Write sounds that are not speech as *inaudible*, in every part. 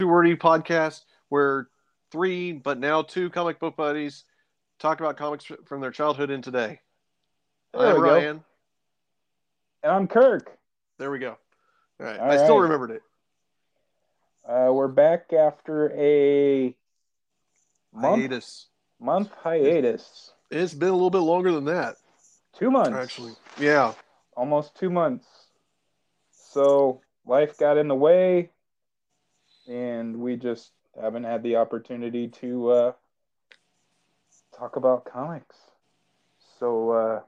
Two Wordy podcast where three, but now two comic book buddies talk about comics from their childhood and today. There I'm we go. Ryan. And I'm Kirk. There we go. All right. All I still remembered it. Uh, we're back after a month, Hiatus. month hiatus. It's been a little bit longer than that, Two months. actually. Yeah. Almost two months. So life got in the way, and we just haven't had the opportunity to uh, talk about comics. So, uh,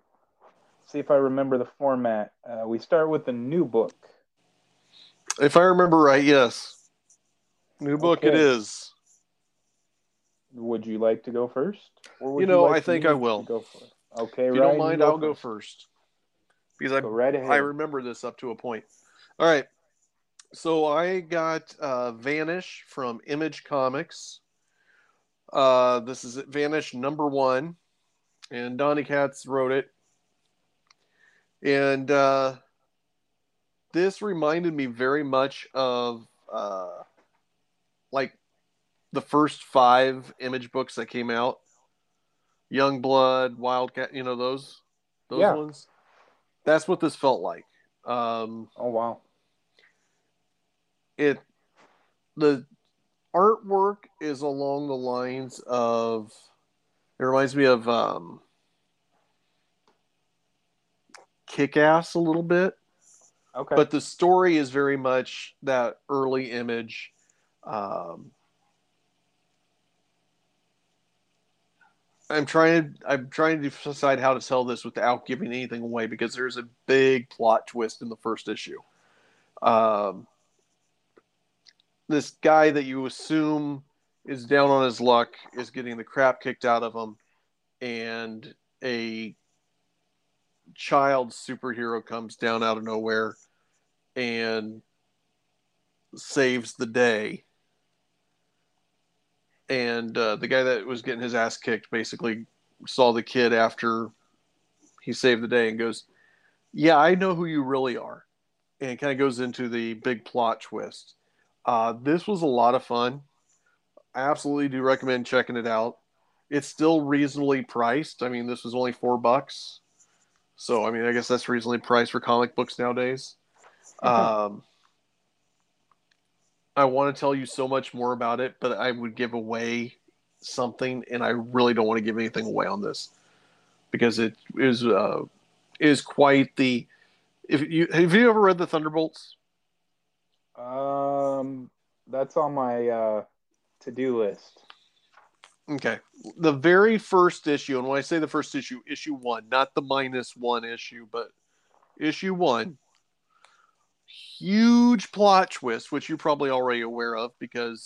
see if I remember the format. Uh, we start with the new book. If I remember right, yes. New book it Okay. is. Would you like to go first? Or would You know, like I think I will. Go for it? Okay, If you Ryan, don't mind, go I'll go first. first. Because I right ahead. I remember this up to a point. All right. So I got uh, Vanish from Image Comics. Uh, this is Vanish number one, and Donny Cates wrote it. And uh, this reminded me very much of uh, like the first five Image books that came out. Young Blood, Wildcat, you know those those Yeah. ones. That's what this felt like. Um, oh wow. It the artwork is along the lines of it reminds me of um kick ass a little bit Okay. but the story is very much that early image um i'm trying i'm trying to decide how to tell this without giving anything away because there's a big plot twist in the first issue um this guy that you assume is down on his luck is getting the crap kicked out of him and a child superhero comes down out of nowhere and saves the day. And uh, the guy that was getting his ass kicked basically saw the kid after he saved the day and goes, Yeah, I know who you really are. And kind of goes into the big plot twist. Uh, this was a lot of fun. I absolutely do recommend checking it out. It's still reasonably priced. I mean, this was only four bucks. So, I mean, I guess that's reasonably priced for comic books nowadays. Um, I want to tell you so much more about it, but I would give away something, and I really don't want to give anything away on this because it is uh, is quite the. If you have you ever read the Thunderbolts? Um, that's on my uh, to-do list. Okay, the very first issue, and when I say the first issue, issue one, not the minus one issue, but issue one. Huge plot twist, which you're probably already aware of because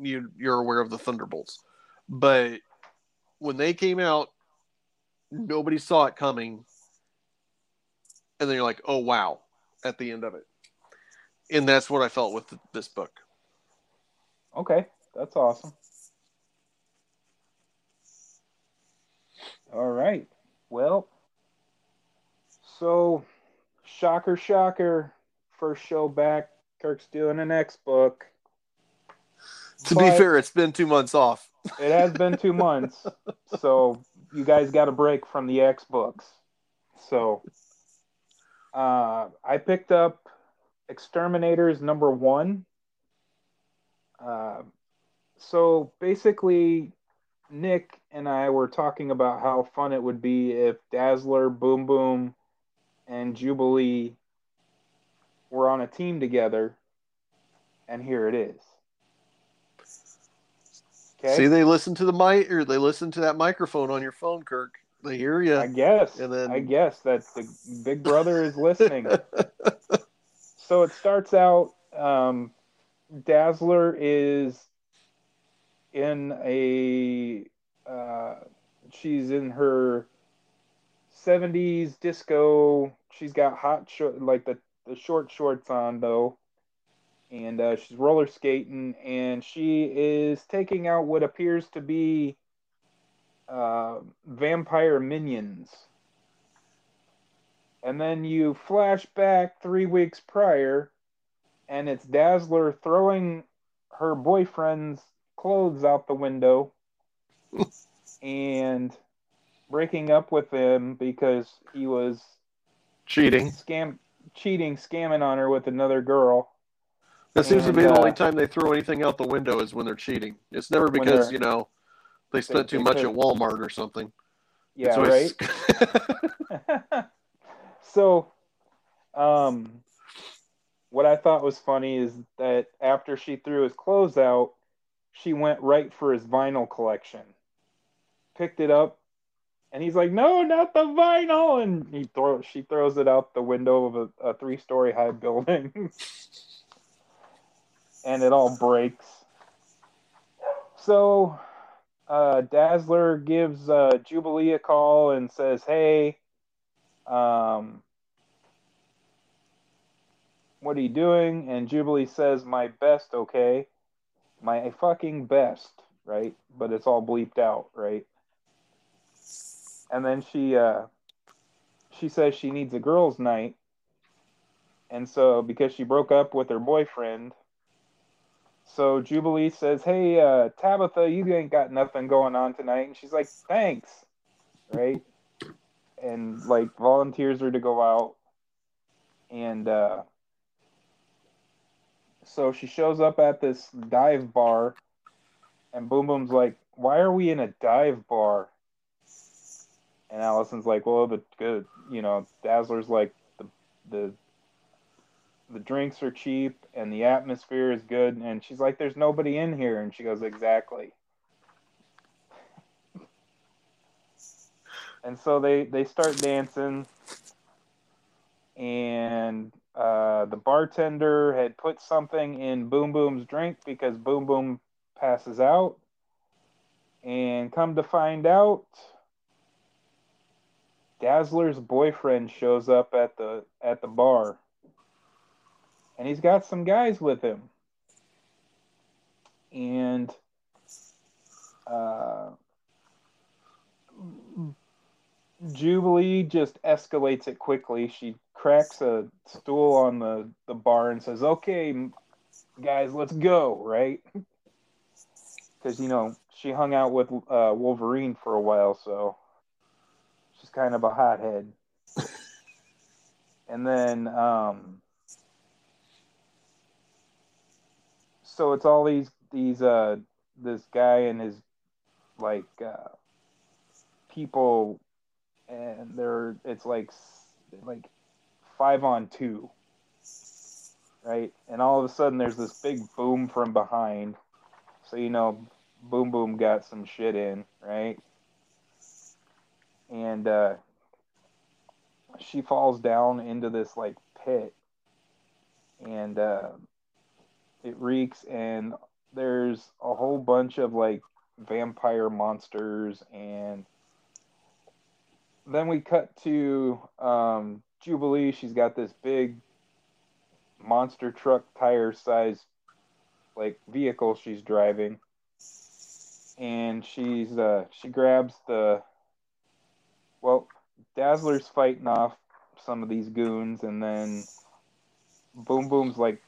you you're aware of the Thunderbolts. But when they came out, nobody saw it coming, and then you're like, "Oh wow!" At the end of it, and that's what I felt with this book. Okay, that's awesome. All right. Well, so shocker, shocker. First show back. Kirk's doing an X book. To be fair, it's been two months off. it has been two months, *laughs* so you guys got a break from the X books. So, uh, I picked up X-Terminators number one. Uh, so basically, Nick and I were talking about how fun it would be if Dazzler, Boom Boom, and Jubilee were on a team together, and here it is. Okay. See, they listen to the mic or they listen to that microphone on your phone, Kirk. They hear you. I guess. And then- I guess that the Big Brother is listening. *laughs* so it starts out. Um, Dazzler is in a. Uh, she's in her seventies disco. She's got hot like the the short shorts on though, and uh, she's roller skating, and she is taking out what appears to be uh, vampire minions. And then you flash back three weeks prior, and it's Dazzler throwing her boyfriend's clothes out the window *laughs* and breaking up with him because he was Cheating. scam cheating, scamming on her with another girl. That seems to And, be the uh, only time they throw anything out the window is when they're cheating. It's never because you know they spent they too much could- at Walmart or something. Yeah, It's right. *laughs* *laughs* so, um, what I thought was funny is that after she threw his clothes out, she went right for his vinyl collection, picked it up, and he's like, "No, not the vinyl!" And he throw she throws it out the window of a, a three story high building, *laughs* and it all breaks. So, uh, Dazzler gives uh, Jubilee a call and says, "Hey, um, what are you doing?" And Jubilee says, "My best, okay, my fucking best, right?" But it's all bleeped out, right? And then she uh, she says she needs a girls' night, and so because she broke up with her boyfriend. So Jubilee says, "Hey, uh, Tabitha, you ain't got nothing going on tonight," and she's like, "Thanks," right? And like volunteers her to go out, and uh, so she shows up at this dive bar, and Boom Boom's like, "Why are we in a dive bar?" And Allison's like, "Well, the good, you know, Dazzler's like the the the drinks are cheap and the atmosphere is good and she's like there's nobody in here and she goes exactly and so they they start dancing. And uh, the bartender had put something in boom boom's drink because boom boom passes out. And come to find out dazzler's boyfriend shows up at the at the bar. And he's got some guys with him. And uh, Jubilee just escalates it quickly. She cracks a stool on the, the bar and says, Okay, guys, let's go, right? Because, you know, she hung out with uh, Wolverine for a while, so she's kind of a hothead. and then, um, so it's all these these uh this guy and his like uh people and they're it's like like five on two right? And all of a sudden there's this big boom from behind. So you know boom boom got some shit in right? And uh she falls down into this like pit. And uh it reeks and there's a whole bunch of like vampire monsters and then we cut to um, jubilee. She's got this big monster truck tire size like vehicle she's driving. And she's uh she grabs the well dazzler's fighting off some of these goons. And then boom boom's like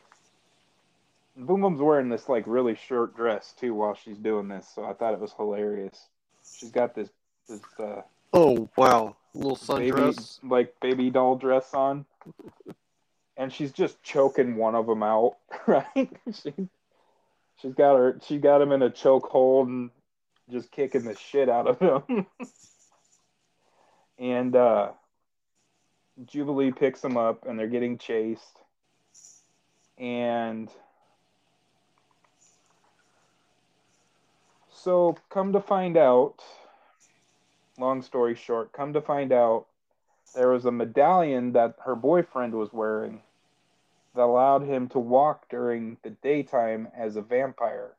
Boom Boom's wearing this like really short dress too while she's doing this, so I thought it was hilarious. She's got this this uh, oh wow, little baby sundress. like baby doll dress on, and she's just choking one of them out. *laughs* Right? she she's got her she got him in a choke hold and just kicking the shit out of him. *laughs* and uh, Jubilee picks him up, and they're getting chased. And So, come to find out, long story short, come to find out, there was a medallion that her boyfriend was wearing that allowed him to walk during the daytime as a vampire.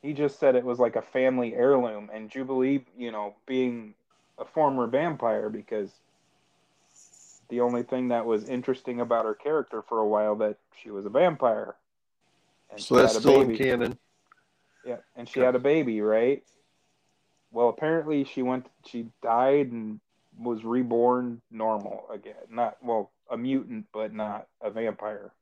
He just said it was like a family heirloom, and Jubilee, you know, being a former vampire, because the only thing that was interesting about her character for a while that she was a vampire. And So she that's still in canon. Yeah, and she had a baby, right? Well, apparently she went, she died and was reborn normal again. Not well, a mutant, but not a vampire.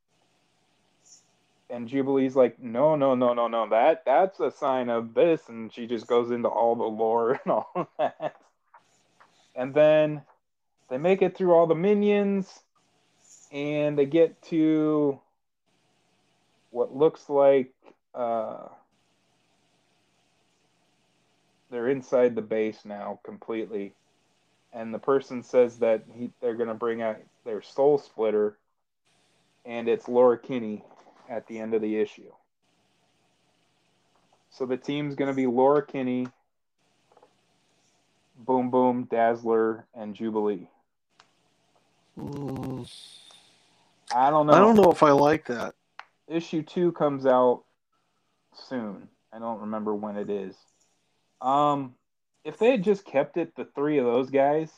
and Jubilee's like, no, no, no, no, no, that that's a sign of this, and she just goes into all the lore *laughs* and all that. And then they make it through all the minions, and they get to what looks like uh, they're inside the base now completely. And the person says that he, they're going to bring out their soul splitter, and it's Laura Kinney at the end of the issue. So the team's going to be Laura Kinney, Boom Boom, Dazzler, and Jubilee. Mm, I don't know. I don't know if I like that. Issue two comes out soon. I don't remember when it is. Um, if they had just kept it the three of those guys,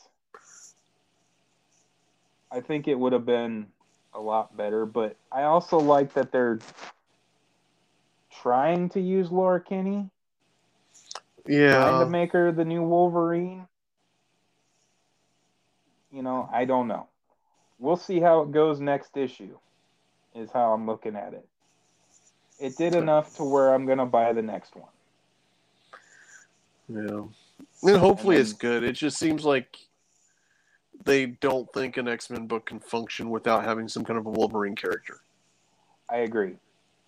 I think it would have been a lot better. But I also like that they're trying to use Laura Kinney, trying Yeah. to make her the new Wolverine. You know, I don't know. We'll see how it goes next issue. Is how I'm looking at it. It did enough to where I'm gonna buy the next one. Yeah. And hopefully And it's um, good. It just seems like they don't think an X Men book can function without having some kind of a Wolverine character. I agree,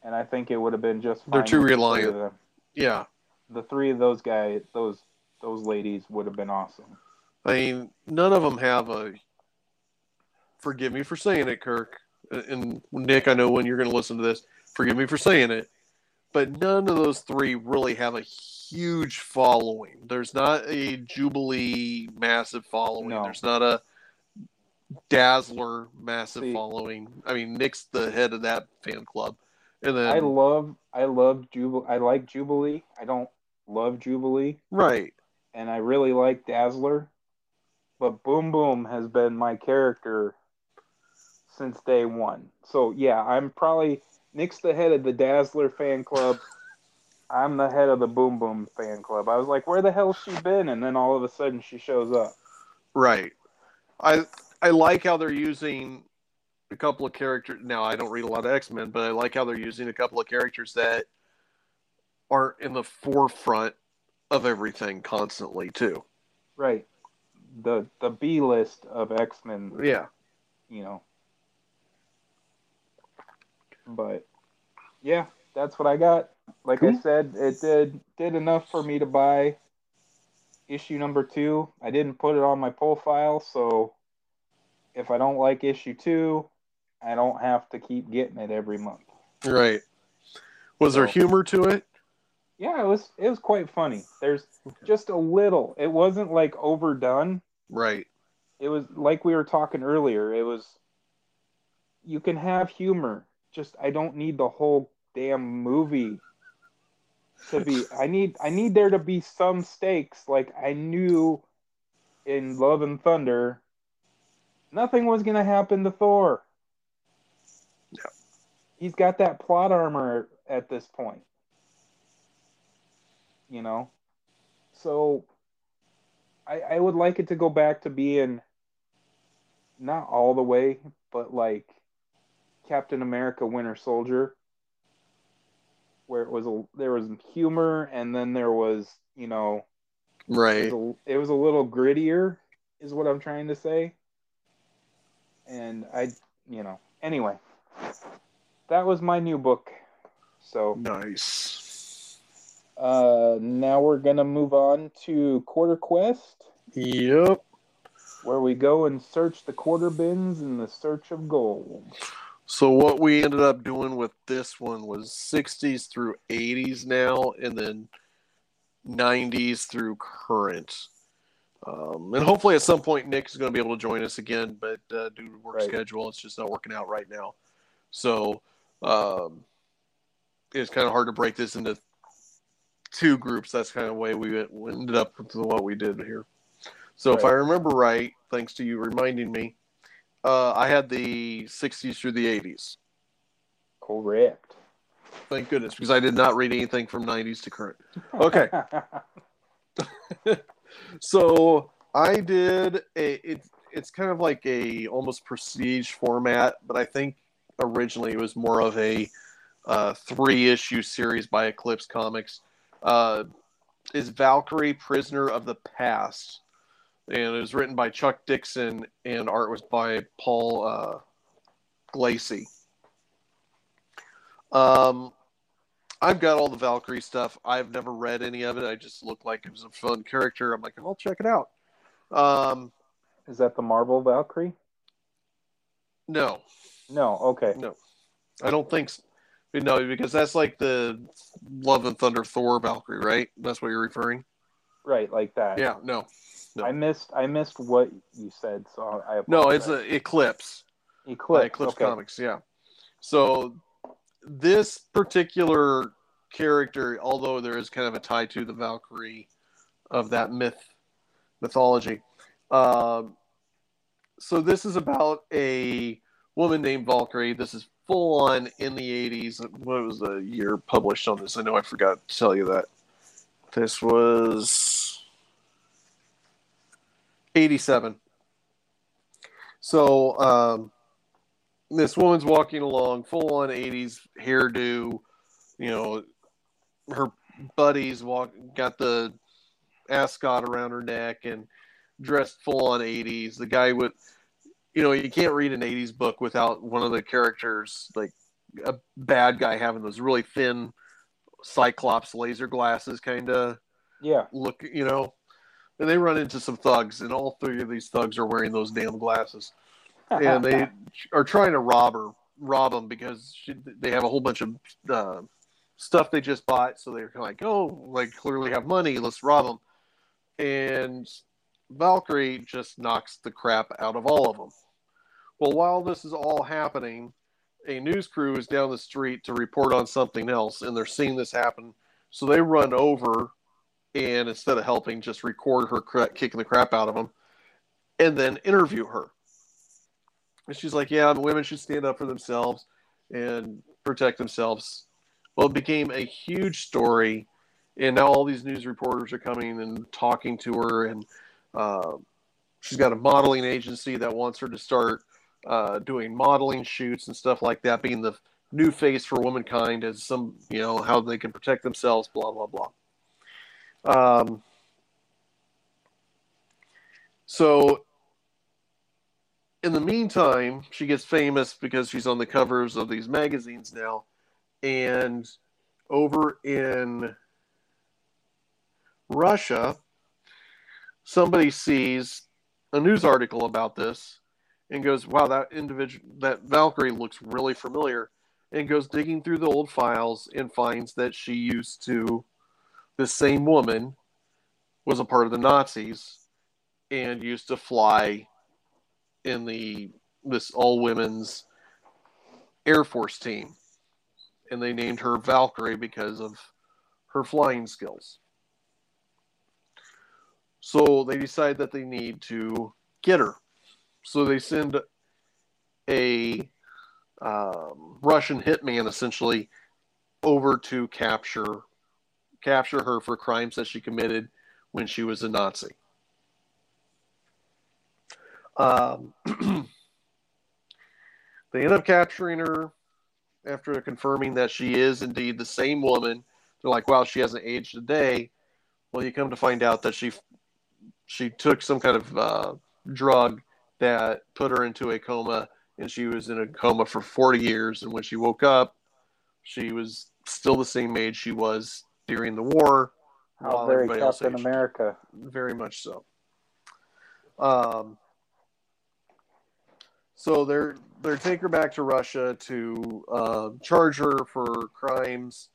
and I think it would have been just. They're too with the reliant. Yeah. The three of those guys, those those ladies, would have been awesome. I mean, none of them have a. Forgive me for saying it, Kirk. And Nick, I know when you're going to listen to this, forgive me for saying it. But none of those three really have a huge following. There's not a Jubilee massive following. No. There's not a Dazzler massive See- following. I mean, Nick's the head of that fan club. And then, I love, I love Jubilee. I like Jubilee. I don't love Jubilee, right. and I really like Dazzler. But Boom Boom has been my character since day one. So yeah, I'm probably Nick's the head of the Dazzler fan club. I'm the head of the Boom Boom fan club. I was like, where the hell's she been? And then all of a sudden she shows up. Right. I I like how they're using a couple of characters. Now I don't read a lot of X Men, but I like how they're using a couple of characters that aren't in the forefront of everything constantly too. Right. The the B list of X Men, Yeah. you know. But yeah, that's what I got. Like I said, it did did enough for me to buy issue number two. I didn't put it on my pull file, so if I don't like issue two, I don't have to keep getting it every month. Right. Was there humor to it? Yeah, it was it was quite funny. There's just a little. It wasn't like overdone. Right. it was like we were talking earlier it was you can have humor just i don't need the whole damn movie to be. I need i need there to be some stakes. Like i knew in love and thunder nothing was going to happen to thor. Yeah. he's got that plot armor at this point. You know? So I, I would like it to go back to being not all the way, but like Captain America Winter Soldier, where it was a there was humor and then there was you know it Right. was a, it was a little grittier, is what I'm trying to say. And I, you know, anyway, that was my new book. So Nice. uh, now we're gonna move on to Quarter Quest. Yep. where we go and search the quarter bins in the search of gold. So what we ended up doing with this one was 60s through 80s now, and then 90s through current. Um, and hopefully at some point Nick is going to be able to join us again, but uh, due to work Right. schedule, it's just not working out right now. So um, it's kind of hard to break this into two groups. That's kind of the way we ended up with what we did here. So if I remember right, thanks to you reminding me, uh, I had the 60s through the 80s. Correct. Thank goodness, because I did not read anything from 90s to current. Okay. *laughs* So I did a it, it's kind of like a almost prestige format, but I think originally it was more of a uh, three issue series by Eclipse Comics. Uh, is Valkyrie Prisoner of the Past? And it was written by Chuck Dixon, and art was by Paul uh, Gulacy. Um, I've got all the Valkyrie stuff. I've never read any of it. I just looked like it was a fun character. I'm like, I'll check it out. Um, Is that the Marvel Valkyrie? no, No. Okay. no, I don't think so. No, because that's like the Love and Thunder Thor Valkyrie, right? That's what you're referring. Right, like that. Yeah, no, no. I missed. I missed what you said, so I. no, it's a Eclipse. Eclipse. Eclipse okay. Comics, yeah. So this particular character, although there is kind of a tie to the Valkyrie of that myth mythology, um, so this is about a woman named Valkyrie. This is full on in the 80s. What was the year published on this? I know I forgot to tell you that. This was 87. So um, this woman's walking along, full on 80s hairdo. You know, her buddies walk got the ascot around her neck and dressed full on 80s. The guy with, you know, you can't read an 80s book without one of the characters, like a bad guy having those really thin cyclops laser glasses kind of Yeah. look, you know. And they run into some thugs, and all three of these thugs are wearing those damn glasses *laughs* and they are trying to rob her, rob them because she, they have a whole bunch of uh, stuff they just bought. So they're like, oh, like clearly have money, let's rob them. And Valkyrie just knocks the crap out of all of them. Well, while this is all happening, a news crew is down the street to report on something else, and they're seeing this happen. So they run over and instead of helping, just record her cra- kicking the crap out of them and then interview her. And she's like, yeah, women should stand up for themselves and protect themselves. Well, it became a huge story. And now all these news reporters are coming and talking to her. And uh, she's got a modeling agency that wants her to start uh, doing modeling shoots and stuff like that, being the new face for womankind as some, you know, how they can protect themselves, blah, blah, blah. Um, so in the meantime, she gets famous because she's on the covers of these magazines now. And over in Russia, somebody sees a news article about this and goes, Wow, that individual, that Valkyrie looks really familiar. And goes digging through the old files and finds that she used to, this same woman was a part of the Nazis and used to fly in the this all women's Air Force team, and they named her Valkyrie because of her flying skills. So they decide that they need to get her. So they send a um, Russian hitman essentially over to capture capture her for crimes that she committed when she was a Nazi. Um, *clears throat* they end up capturing her after confirming that she is indeed the same woman. They're like, "Wow, she hasn't aged a day." Well, you come to find out that she she took some kind of uh, drug that put her into a coma, and she was in a coma for 40 years. And when she woke up, she was still the same age she was during the war. How very Captain. America. Very much so. Um, so they're they're take her back to Russia to uh, charge her for crimes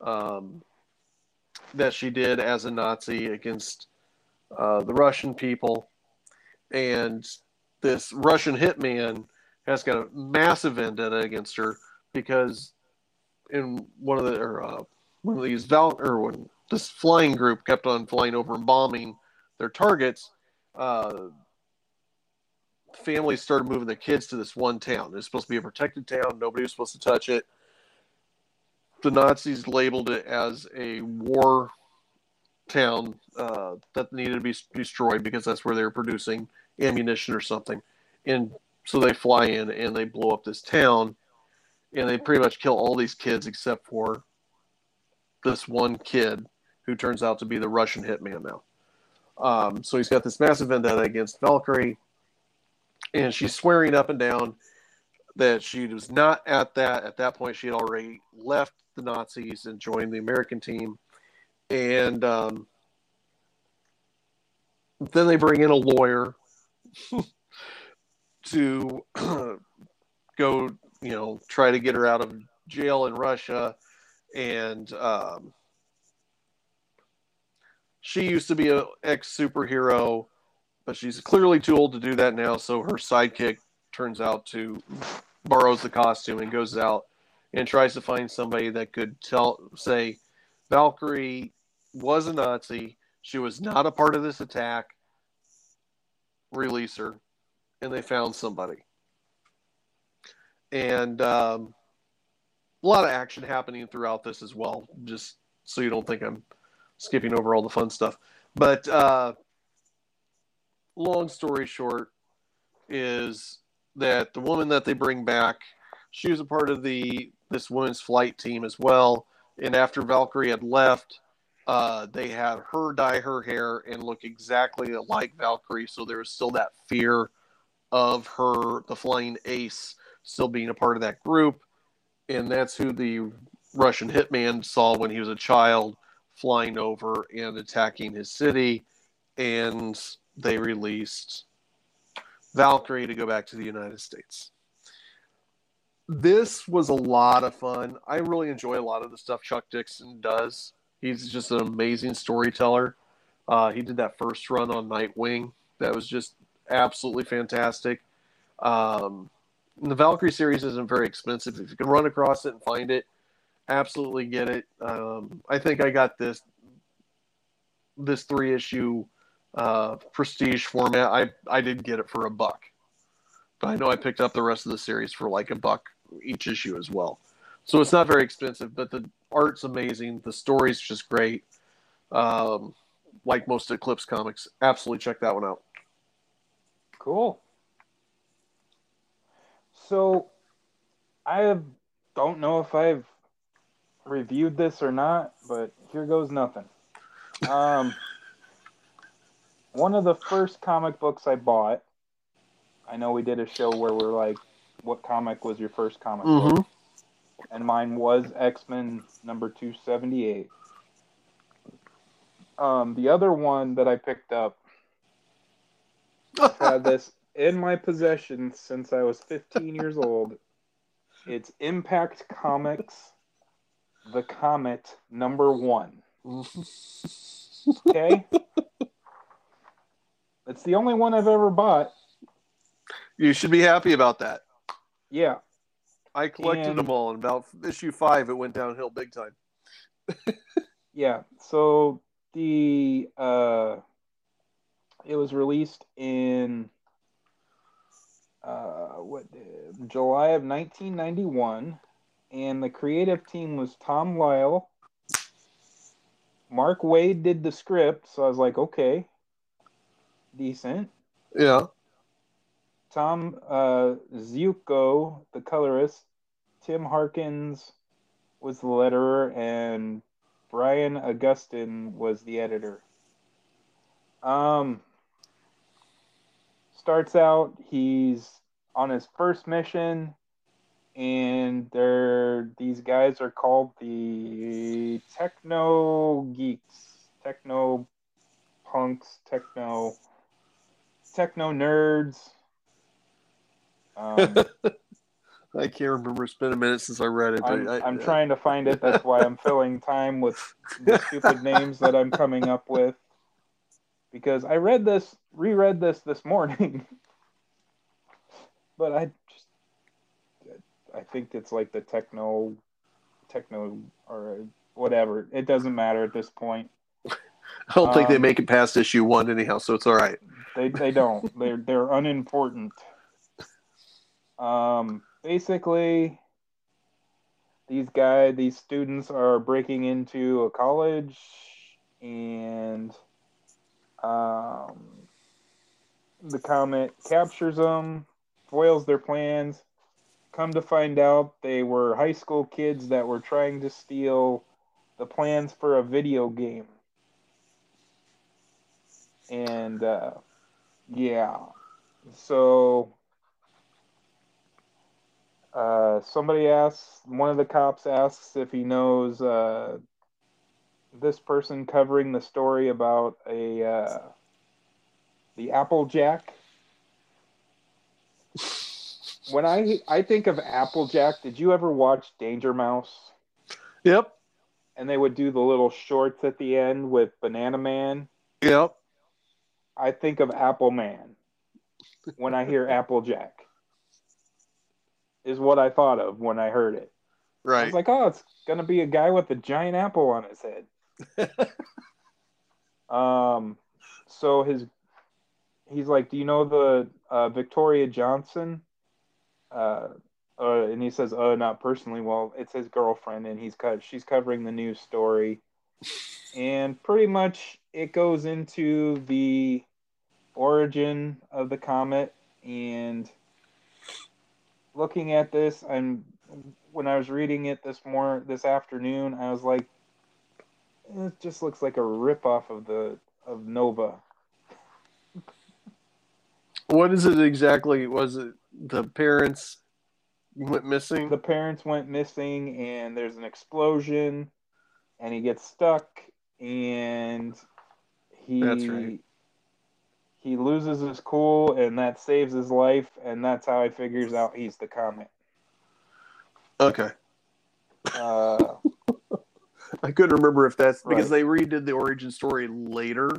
um, that she did as a Nazi against uh, the Russian people, and this Russian hitman has got a massive vendetta against her because in one of the or, uh, one of these val or when this flying group kept on flying over and bombing their targets. Uh, families started moving their kids to this one town. It's supposed to be a protected town. Nobody was supposed to touch it. The Nazis labeled it as a war town uh, that needed to be destroyed because that's where they were producing ammunition or something. And so they fly in and they blow up this town. and they pretty much kill all these kids except for this one kid who turns out to be the Russian hitman now. Um, so he's got this massive vendetta against Valkyrie, and she's swearing up and down that she was not at that. At that point, she had already left the Nazis and joined the American team. And um, then they bring in a lawyer *laughs* to *clears throat* go, you know, try to get her out of jail in Russia. And um, she used to be an ex superhero, but she's clearly too old to do that now. So her sidekick turns out to borrows the costume and goes out and tries to find somebody that could tell, say, Valkyrie was a Nazi. She was not a part of this attack. Release her. And they found somebody. And um, a lot of action happening throughout this as well, just so you don't think I'm skipping over all the fun stuff. But uh, long story short, is that the woman that they bring back, she was a part of the this woman's flight team as well. And after Valkyrie had left, uh, they had her dye her hair and look exactly like Valkyrie. So there was still that fear of her, the flying ace, still being a part of that group. And that's who the Russian hitman saw when he was a child flying over and attacking his city. And they released Valkyrie to go back to the United States. This was a lot of fun. I really enjoy a lot of the stuff Chuck Dixon does. He's just an amazing storyteller. Uh, he did that first run on Nightwing. That was just absolutely fantastic. Um, the Valkyrie series isn't very expensive. If you can run across it and find it, absolutely get it. Um, I think I got this this three issue uh, prestige format. I I did get it for a buck, but I know I picked up the rest of the series for like a buck each issue as well. So it's not very expensive, but the art's amazing. The story's just great. Um, like most Eclipse comics, absolutely check that one out. Cool. So I don't know if I've reviewed this or not, but here goes nothing. Um, one of the first comic books I bought. I know we did a show where we're like, what comic was your first comic mm-hmm. book? And mine was X Men number 278. Um, the other one that I picked up *laughs* had this in my possession since I was 15 years old. It's Impact Comics, The Comet number one. okay? It's the only one I've ever bought. You should be happy about that. Yeah. I collected and, them all, and about issue five, it went downhill big time. *laughs* yeah. So the uh, it was released in uh, what July of 1991, and the creative team was Tom Lyle. Mark Waid did the script, so I was like, okay, decent. Yeah. Tom uh, Ziuko, the colorist. Tim Harkins was the letterer, and Brian Augustyn was the editor. Um, starts out, he's on his first mission, and they're these guys are called the Techno Geeks, Techno Punks, Techno techno nerds. Um, *laughs* I can't remember. It's been a minute since I read it. I'm, I, am trying to find it. That's why I'm filling time with the stupid *laughs* names that I'm coming up with. Because I read this, reread this this morning, *laughs* but I just, I think it's like the techno, techno or whatever. It doesn't matter at this point. I don't um, think they um, make it past issue one anyhow, so it's all right. They they don't. *laughs* they're they're unimportant. Um, basically, these guys, these students are breaking into a college, and um, the comet captures them, foils their plans, come to find out, they were high school kids that were trying to steal the plans for a video game. And uh, yeah, so uh, somebody asks, one of the cops asks if he knows uh, this person covering the story about a uh, the Applejack. when I I think of Applejack, did you ever watch Danger Mouse? Yep. And they would do the little shorts at the end with Bananaman. Yep. I think of Apple Man when I hear Applejack. Is what I thought of when I heard it. Right. I was like, oh, it's gonna be a guy with a giant apple on his head. *laughs* um, so his, he's like, do you know the uh, Victoria Johnson? Uh, uh, and he says, "Oh, not personally." Well, it's his girlfriend, and he's cut. She's covering the news story, and pretty much it goes into the origin of the comet. And looking at this, and when I was reading it this more this afternoon, I was like, it just looks like a ripoff of the of Nova. What is it exactly? Was it the parents went missing? The parents went missing, and there's an explosion, and he gets stuck, and he That's right. he loses his cool, and that saves his life, and that's how he figures out he's the comet. Okay. Uh, *laughs* I couldn't remember if that's because Right. they redid the origin story later.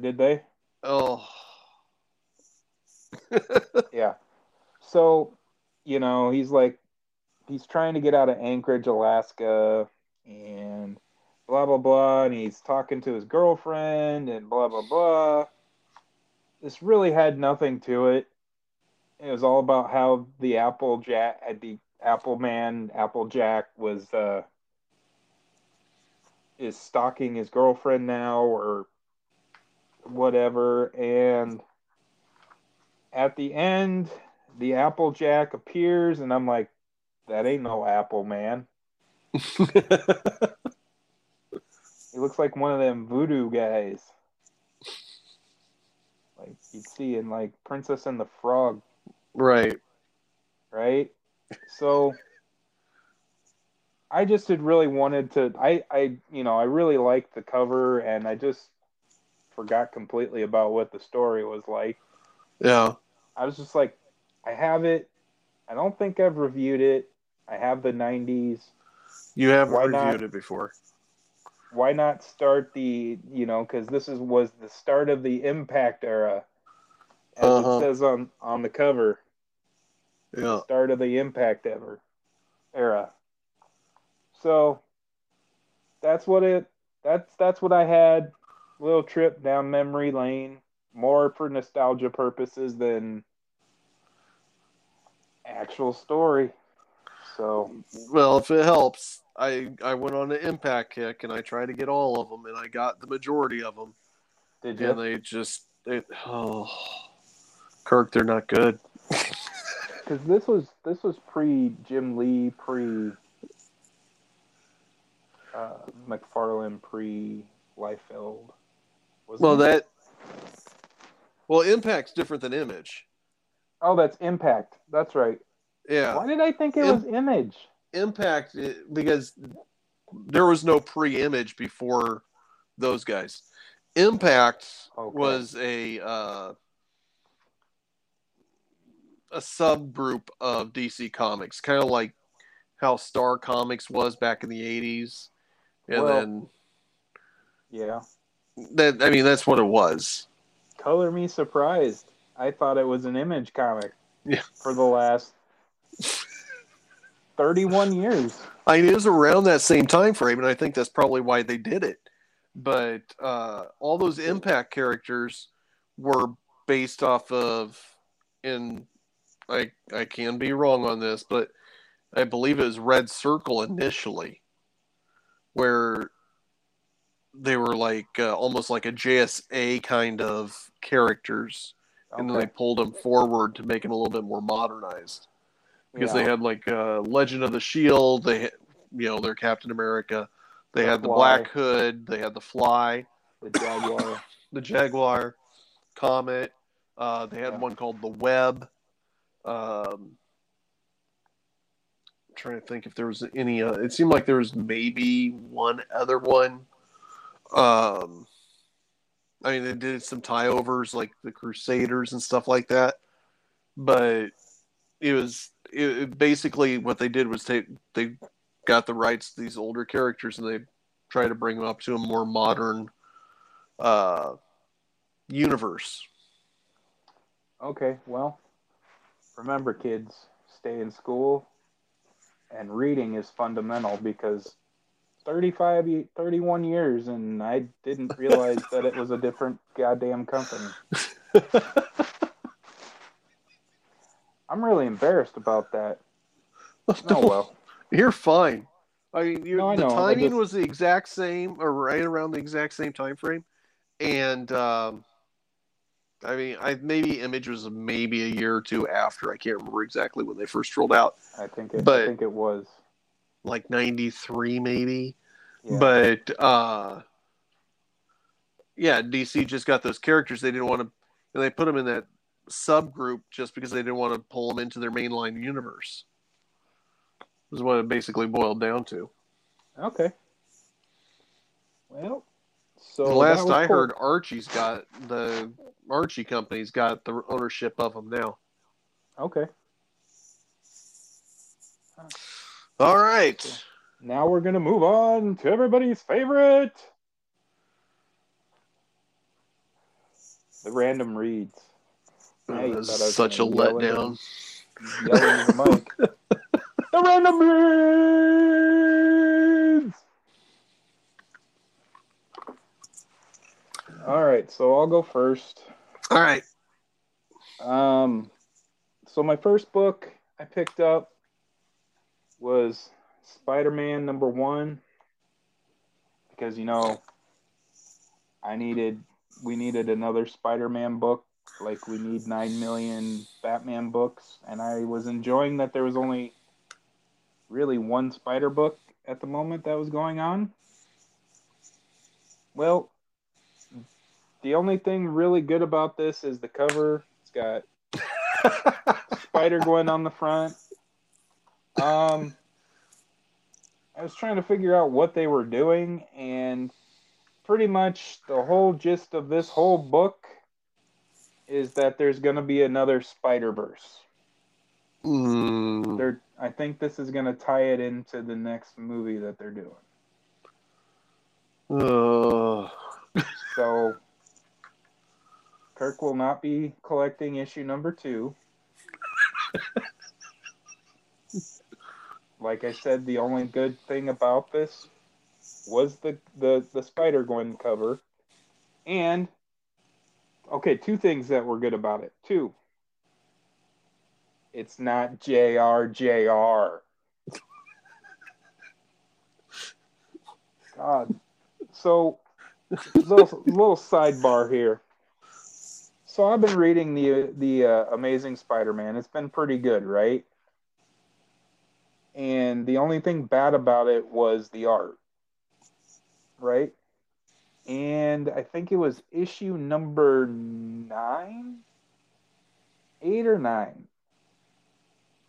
did they? Oh. *laughs* Yeah. So, you know, he's like, he's trying to get out of Anchorage, Alaska, and blah, blah, blah. And he's talking to his girlfriend and blah, blah, blah. This really had nothing to it. It was all about how the Apple Jack, the Apple Man, Apple Jack was, uh, is stalking his girlfriend now or whatever. And at the end, the Applejack appears, and I'm like, that ain't no Apple Man. *laughs* He looks like one of them voodoo guys. Like you'd see in like Princess and the Frog, right. right? So I just had really wanted to I I you know, I really liked the cover and I just forgot completely about what the story was like. Yeah. I was just like, I have it. I don't think I've reviewed it. I have the 90s. You have Why reviewed not? it before. Why not start the, you know, because this is was the start of the Impact era, as Uh-huh. it says on on the cover. Yeah. Start of the Impact ever era. So that's what it. That's that's what I had. Little trip down memory lane, more for nostalgia purposes than actual story. So Well, if it helps, I I went on an impact kick and I tried to get all of them and I got the majority of them did you? and they just they oh Kirk, they're not good. *laughs* Because this was this was pre Jim Lee, pre uh, McFarlane, pre Liefeld. Well, that well, impact's different than image. oh, that's Impact. That's right. Yeah. Why did I think it Im- was Image? impact because there was no pre-image before those guys impact Okay. was a uh, a subgroup of dc comics kind of like how star comics was back in the 80s and Well- then Yeah. that i mean that's what it was Color me surprised. I thought it was an Image comic. Yeah. For the last *laughs* thirty-one years. I mean, it was around that same time frame, and I think that's probably why they did it. But uh, all those impact characters were based off of, and I I can be wrong on this, but I believe it was Red Circle initially, where they were like uh, almost like a JSA kind of characters, and then they pulled them forward to make them a little bit more modernized. because Yeah. they had like uh, Legend of the Shield. They, had, you know, their Captain America. They The had the Fly. Black Hood. They had the Fly, the Jaguar. *coughs* the Jaguar, Comet. Uh, they had Yeah. one called the Web. Um, trying to think if there was any. Uh, it seemed like there was maybe one other one. Um, I mean, they did some tie overs like the Crusaders and stuff like that, but it was it, it- basically what they did was they they got the rights to these older characters and they try to bring them up to a more modern uh, universe. Okay, well, remember, kids, stay in school, and reading is fundamental because 35, 31 years, and I didn't realize that it was a different goddamn company. *laughs* I'm really embarrassed about that. *laughs* Oh well. You're fine. I mean, you No, the know, timing just- was the exact same, or right around the exact same time frame, and um, I mean, I maybe Image was maybe a year or two after. I can't remember exactly when they first rolled out, I think it. But- I think it was. like '93 maybe. Yeah. But uh, yeah, DC just got those characters. They didn't want to, and they put them in that subgroup just because they didn't want to pull them into their mainline universe. Is what it basically boiled down to. okay. Well, so the last I cool. heard, Archie's got the Archie company's got the ownership of them now. Okay. All right, Now we're gonna move on to everybody's favorite. The random reads. Now was thought I was such a gonna yell into- letdown. The *laughs* the random reads. All right, so I'll go first. All right, Um, so my first book I picked up was Spider-Man number one because you know I needed we needed another Spider-Man book like we need nine million Batman books, and I was enjoying that there was only really one Spider book at the moment that was going on. Well, the only thing really good about this is the cover. It's got Spider Gwen on the front. Um, I was trying to figure out what they were doing, and pretty much the whole gist of this whole book is that there's going to be another Spider Verse. Mm, They're, I think this is going to tie it into the next movie that they're doing. uh, So Kirk will not be collecting issue number two. *laughs* like I said, the only good thing about this was the the, the Spider Gwen cover. And okay, two things that were good about it. Two. It's not JRJR. God. So little little sidebar here. So I've been reading the the uh, Amazing Spider-Man. It's been pretty good, right? And the only thing bad about it was the art, right? And I think it was issue number nine, eight or nine.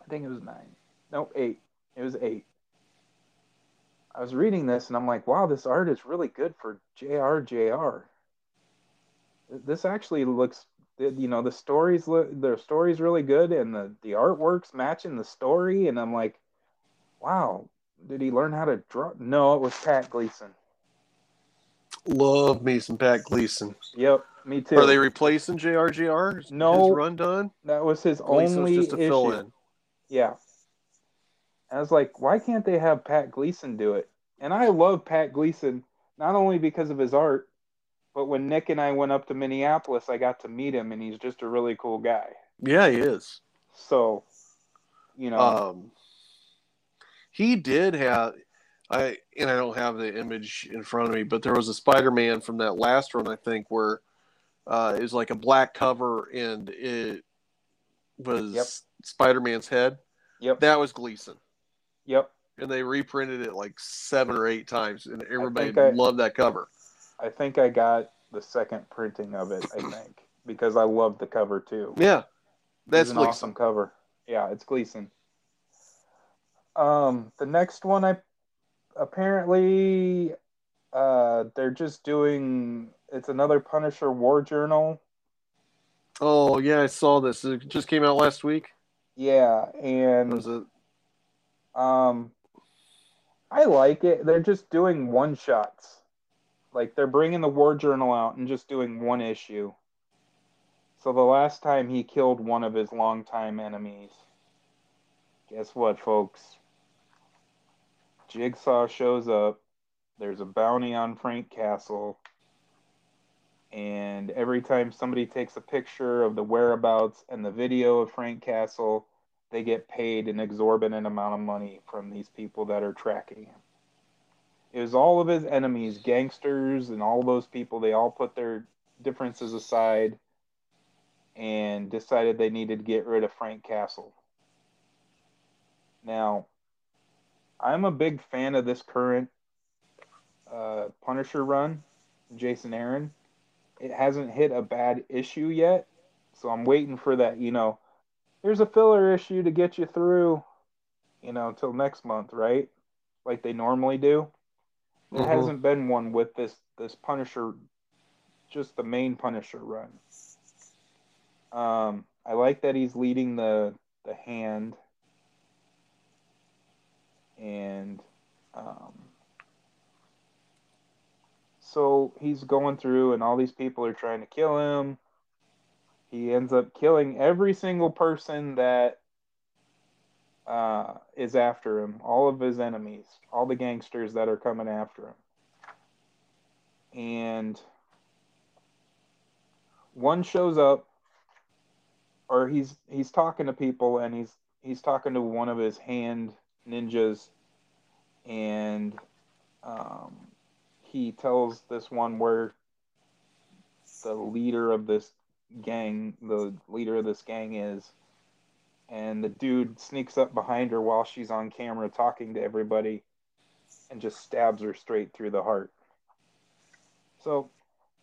I think it was nine. Nope, eight. It was eight. I was reading this and I'm like, wow, this art is really good for JRJR. This actually looks, you know, the stories, the story's really good and the the artwork's matching the story. And I'm like, wow, did he learn how to draw? No, it was Pat Gleason. love me some Pat Gleason. Yep, me too. Are they replacing JRJR? No. his run done. that was his Gleason's only just a issue. fill in. Yeah. I was like, why can't they have Pat Gleason do it? And I love Pat Gleason not only because of his art, but when Nick and I went up to Minneapolis, I got to meet him, and he's just a really cool guy. Yeah, he is. So, you know, Um, he did have I and I don't have the image in front of me, but there was a Spider-Man from that last run, I think, where uh, it was like a black cover and it was Yep. Spider-Man's head. Yep. That was Gleason. Yep. And they reprinted it like seven or eight times, and everybody I- loved that cover. I think I got the second printing of it. I *laughs* think because I love the cover too. Yeah, that's an Gleason. awesome cover. Yeah, it's Gleason. Um, the next one, I apparently, uh, they're just doing. It's another Punisher War Journal. Oh yeah, I saw this. It just came out last week. Yeah, and Was it? Um, I like it. They're just doing one shots. Like they're bringing the War Journal out and just doing one issue. So the last time he killed one of his longtime enemies, guess what, folks? Jigsaw shows up. There's a bounty on Frank Castle. And every time somebody takes a picture of the whereabouts and the video of Frank Castle, they get paid an exorbitant amount of money from these people that are tracking him. It was all of his enemies, gangsters, and all those people. They all put their differences aside and decided they needed to get rid of Frank Castle. Now, I'm a big fan of this current uh, Punisher run, Jason Aaron. It hasn't hit a bad issue yet, so I'm waiting for that, you know, here's a filler issue to get you through, you know, till next month, right? Like they normally do. There Mhm. hasn't been one with this this Punisher, just the main Punisher run. Um, I like that he's leading the the hand, and um, so he's going through, and all these people are trying to kill him he ends up killing every single person that uh, is after him, all of his enemies, all the gangsters that are coming after him. And one shows up, or he's he's talking to people, and he's he's talking to one of his hand ninjas, and um, he tells this one where the leader of this gang, the leader of this gang is. And the dude sneaks up behind her while she's on camera talking to everybody and just stabs her straight through the heart. So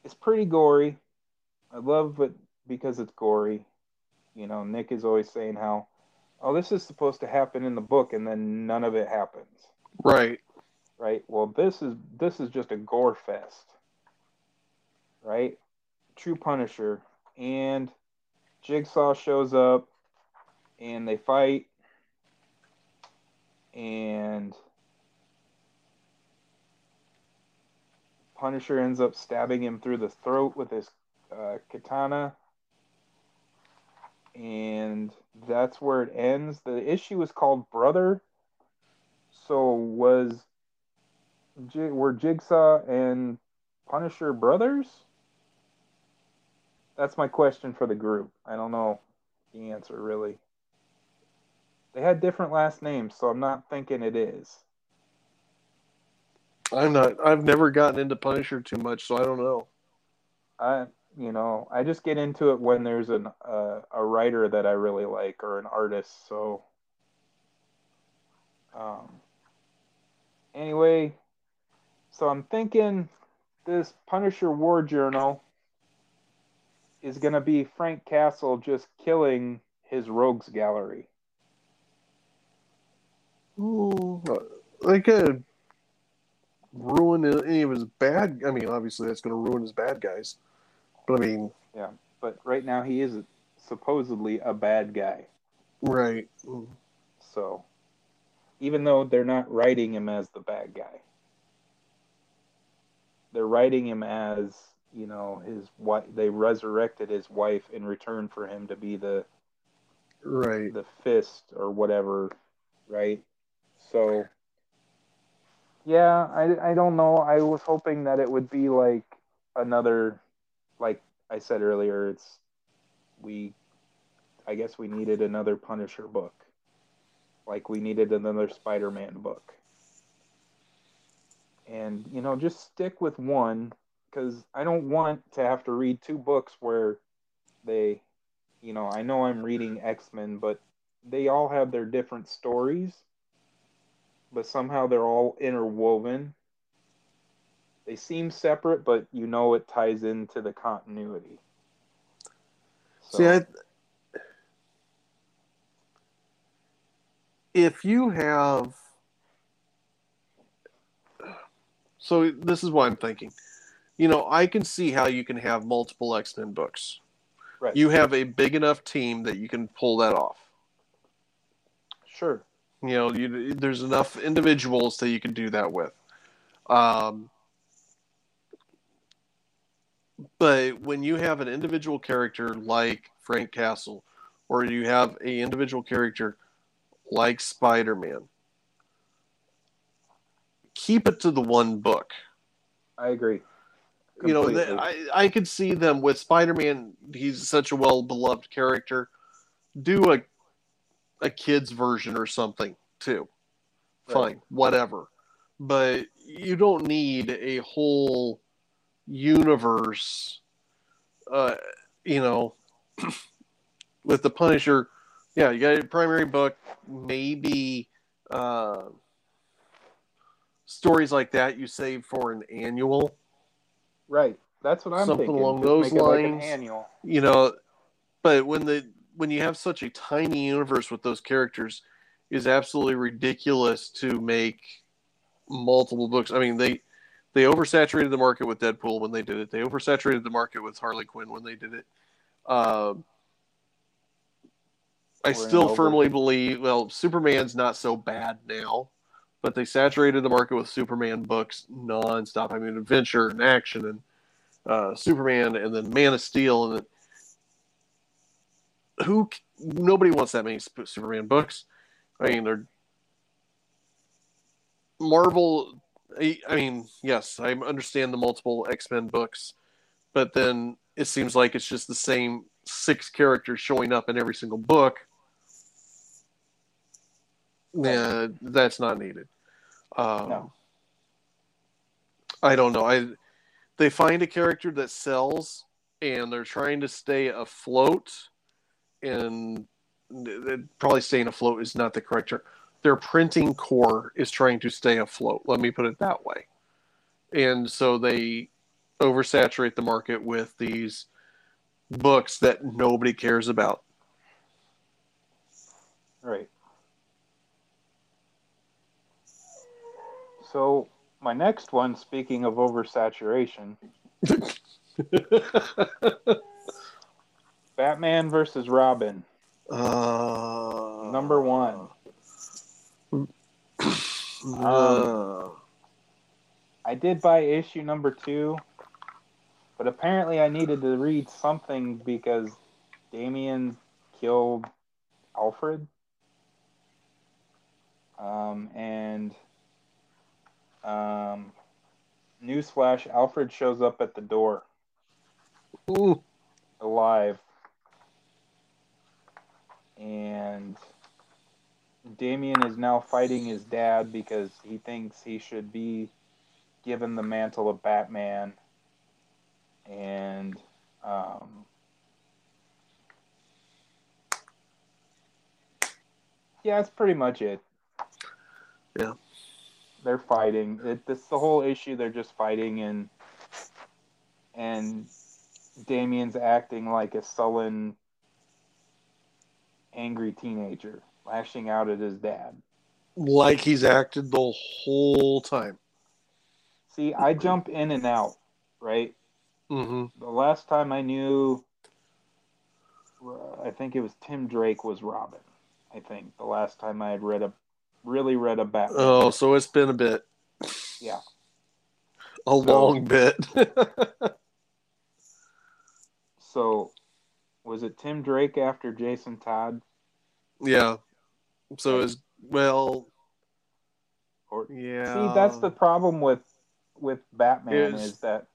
it's pretty gory. I love it because it's gory. You know, Nick is always saying how, oh, this is supposed to happen in the book, and then none of it happens. Right. Right? Well, this is this is just a gore fest. Right? True Punisher and Jigsaw shows up and they fight and Punisher ends up stabbing him through the throat with his uh, katana and that's where it ends. The issue is called Brother. So was were Jigsaw and Punisher brothers? That's my question for the group. I don't know the answer really. They had different last names, so I'm not thinking it is. I'm not. I've never gotten into Punisher too much, so I don't know. I, you know, I just get into it when there's an uh, a writer that I really like or an artist. So, um, anyway, so I'm thinking this Punisher War Journal is going to be Frank Castle just killing his rogues gallery. Ooh, uh, they could ruin any of his bad. I mean, obviously that's going to ruin his bad guys. But I mean, yeah. But right now he is supposedly a bad guy. right? So, even though they're not writing him as the bad guy, they're writing him as you know his wife. They resurrected his wife in return for him to be the Right. the fist or whatever, right? So, yeah, I I don't know. I was hoping that it would be like another, like I said earlier. It's we, I guess we needed another Punisher book, like we needed another Spider-Man book, and you know just stick with one because I don't want to have to read two books where they, you know, I know I'm reading X Men, but they all have their different stories, but somehow they're all interwoven. They seem separate, but you know it ties into the continuity. So. See, I, if you have so this is what i'm thinking you know i can see how you can have multiple x-men books right you have a big enough team that you can pull that off sure you know you, there's enough individuals that you can do that with um, but when you have an individual character like frank castle or you have a individual character like Spider Man. Keep it to the one book. I agree. Completely. You know, I, I could see them with Spider Man. He's such a well beloved character. Do a a kid's version or something too. Right. Fine, whatever. But you don't need a whole universe. Uh, you know, *clears throat* with the Punisher yeah, you got a primary book, maybe uh, stories like that you save for an annual. Right. That's what I'm Something thinking. along Just those lines. Like annual. You know, but when the when you have such a tiny universe with those characters, is absolutely ridiculous to make multiple books. I mean, they they oversaturated the market with Deadpool when they did it. They oversaturated the market with Harley Quinn when they did it. Uh, I still firmly believe. Well, Superman's not so bad now, but they saturated the market with Superman books nonstop. I mean, adventure and action and uh, Superman, and then Man of Steel, and who? Nobody wants that many Superman books. I mean, they're Marvel. I mean, yes, I understand the multiple X Men books, but then it seems like it's just the same six characters showing up in every single book yeah, that's not needed. Um, no. I don't know. I they find a character that sells, and they're trying to stay afloat. And probably staying afloat is not the correct term. Their printing core is trying to stay afloat. Let me put it that way. And so they oversaturate the market with these books that nobody cares about. Right. So my next one, speaking of oversaturation, *laughs* Batman versus Robin. Uh, Number one. *clears throat* Uh, um, I did buy issue number two, but apparently I needed to read something because Damian killed Alfred. Um, and um, newsflash: Alfred shows up at the door. Ooh. Alive. And Damian is now fighting his dad because he thinks he should be given the mantle of Batman. And um, yeah, that's pretty much it. Yeah they're fighting. It, this the whole issue. They're just fighting, and and Damian's acting like a sullen, angry teenager, lashing out at his dad. Like he's acted the whole time. See, I jump in and out, right? Mm-hmm. The last time I knew, I think it was Tim Drake was Robin. I think the last time I had read a really read a Batman. Oh, so it's been a bit. Yeah. A so, long bit. *laughs* so, was it Tim Drake after Jason Todd? Yeah. So as well. Or, yeah. See, that's the problem with with Batman was, is that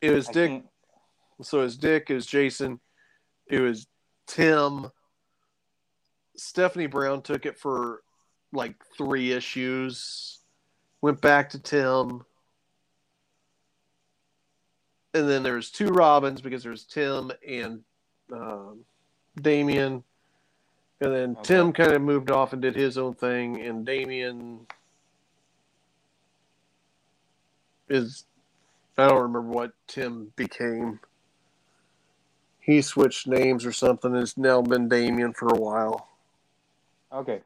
it was I Dick. Can't... So it was Dick. It was Jason. It was Tim. Stephanie Brown took it for like three issues, went back to Tim, and then there's two Robins because there's Tim and um, Damian, And then Okay. Tim kind of moved off and did his own thing, and Damian is I don't remember what Tim became. He switched names or something. Has now been Damian for a while. Okay.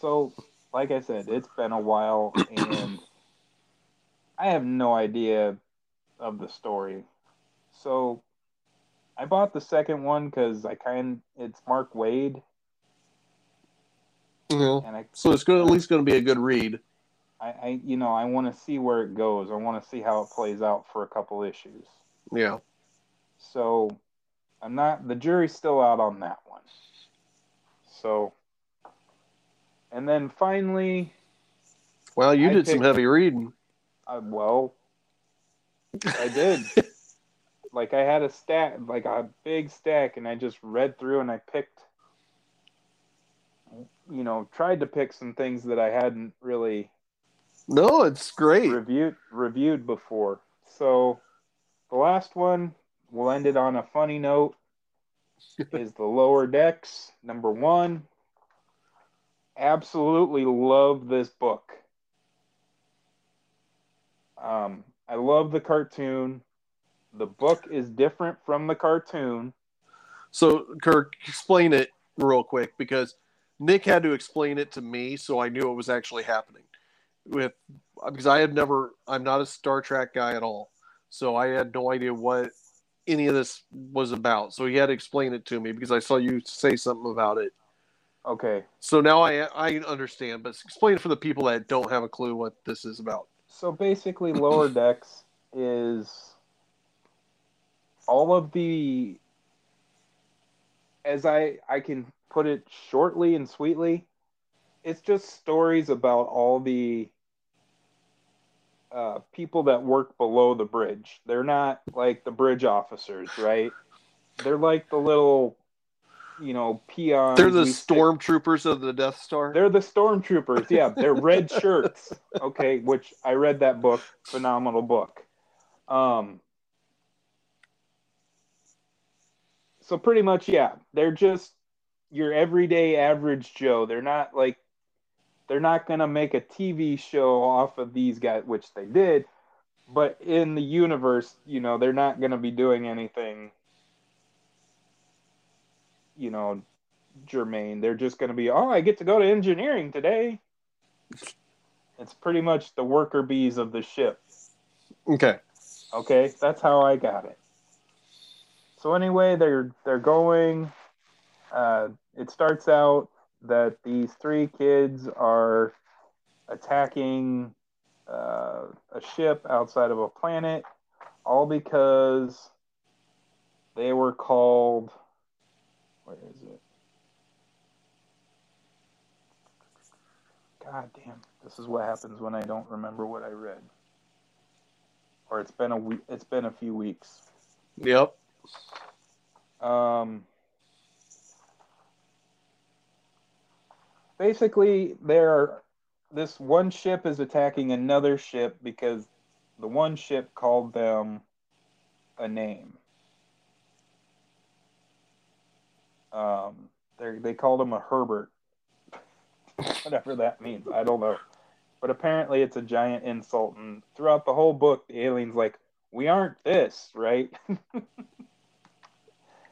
So, like I said, it's been a while, and *coughs* I have no idea of the story. So, I bought the second one because I kind it's Mark Waid, Mhm. and I, So it's good, at least going to be a good read. I, I you know, I want to see where it goes. I want to see how it plays out for a couple issues. Yeah. So, I'm not. The jury's still out on that one. So, and then finally, Well, you I did some heavy reading. Uh, well, I did. *laughs* like I had a stack, like a big stack, and I just read through and I picked, you know, tried to pick some things that I hadn't really No, it's great. reviewed reviewed before. So the last one, we'll end it on a funny note, *laughs* is the lower decks number one. Absolutely love this book. Um, I love the cartoon. The book is different from the cartoon. So, Kirk, explain it real quick because Nick had to explain it to me, so I knew it was actually happening. With uh, because I had never, I'm not a Star Trek guy at all, so I had no idea what any of this was about. So he had to explain it to me because I saw you say something about it. Okay, So now I I understand, but explain it for the people that don't have a clue what this is about. so basically, lower decks is all of the, as I I can put it shortly and sweetly, it's just stories about all the uh, people that work below the bridge. They're not like the bridge officers, right? They're like the little, you know, peons. They're the stick- stormtroopers of the Death Star. They're the stormtroopers. Yeah, they're red *laughs* shirts. Okay, which I read that book, phenomenal book. Um So pretty much yeah, they're just your everyday average Joe. They're not like they're not going to make a TV show off of these guys, which they did, but in the universe, you know, they're not going to be doing anything you know, germane. They're just going to be, oh, I get to go to engineering today. It's pretty much the worker bees of the ship. okay. Okay, that's how I got it. So anyway, they're they're going. Uh, it starts out that these three kids are attacking uh, a ship outside of a planet, all because they were called. Where is it? God damn! This is what happens when I don't remember what I read or it's been a week. It's been a few weeks. Yep. Um, basically, there, this one ship is attacking another ship because the one ship called them a name. Um, they they called him a Herbert, *laughs* whatever that means. I don't know. But apparently, it's a giant insult, and throughout the whole book, the aliens like, "We aren't this, right?"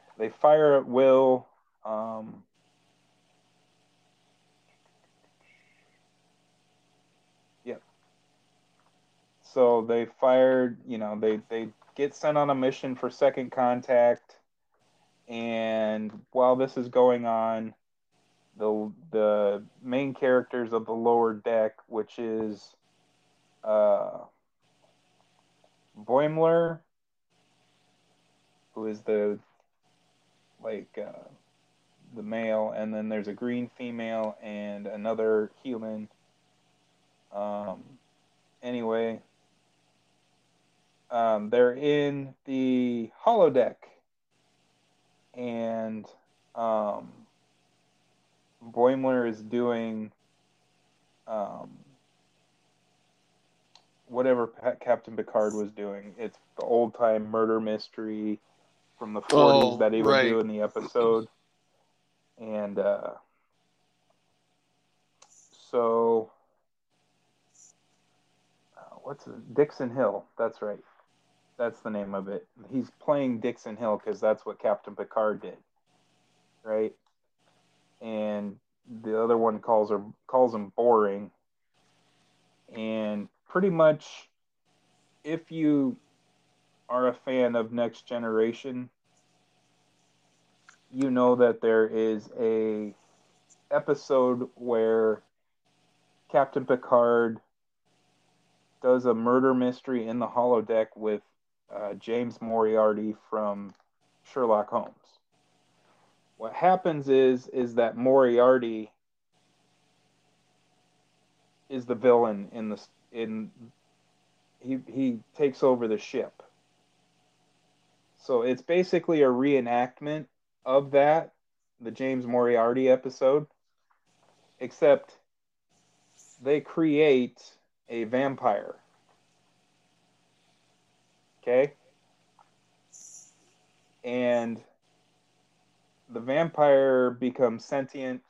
*laughs* they fire at will. Um, yep. So they fired. You know, they they get sent on a mission for second contact, and while this is going on, the the main characters of the lower deck, which is uh, Boimler, who is the like uh, the male, and then there's a green female and another human. Um, anyway, um, they're in the holodeck, and um, Boimler is doing um, whatever Pa- Captain Picard was doing. It's the old time murder mystery from the 40s Oh, that he would right. do in the episode. and uh, so uh, what's it? Dixon Hill? That's right. That's the name of it. He's playing Dixon Hill because that's what Captain Picard did, right? And the other one calls her calls him boring. And pretty much, if you are a fan of Next Generation, you know that there is a episode where Captain Picard does a murder mystery in the holodeck with uh, James Moriarty from Sherlock Holmes. What happens is is that Moriarty is the villain in the in he he takes over the ship. So it's basically a reenactment of that, the James Moriarty episode, except they create a vampire. Okay? And the vampire becomes sentient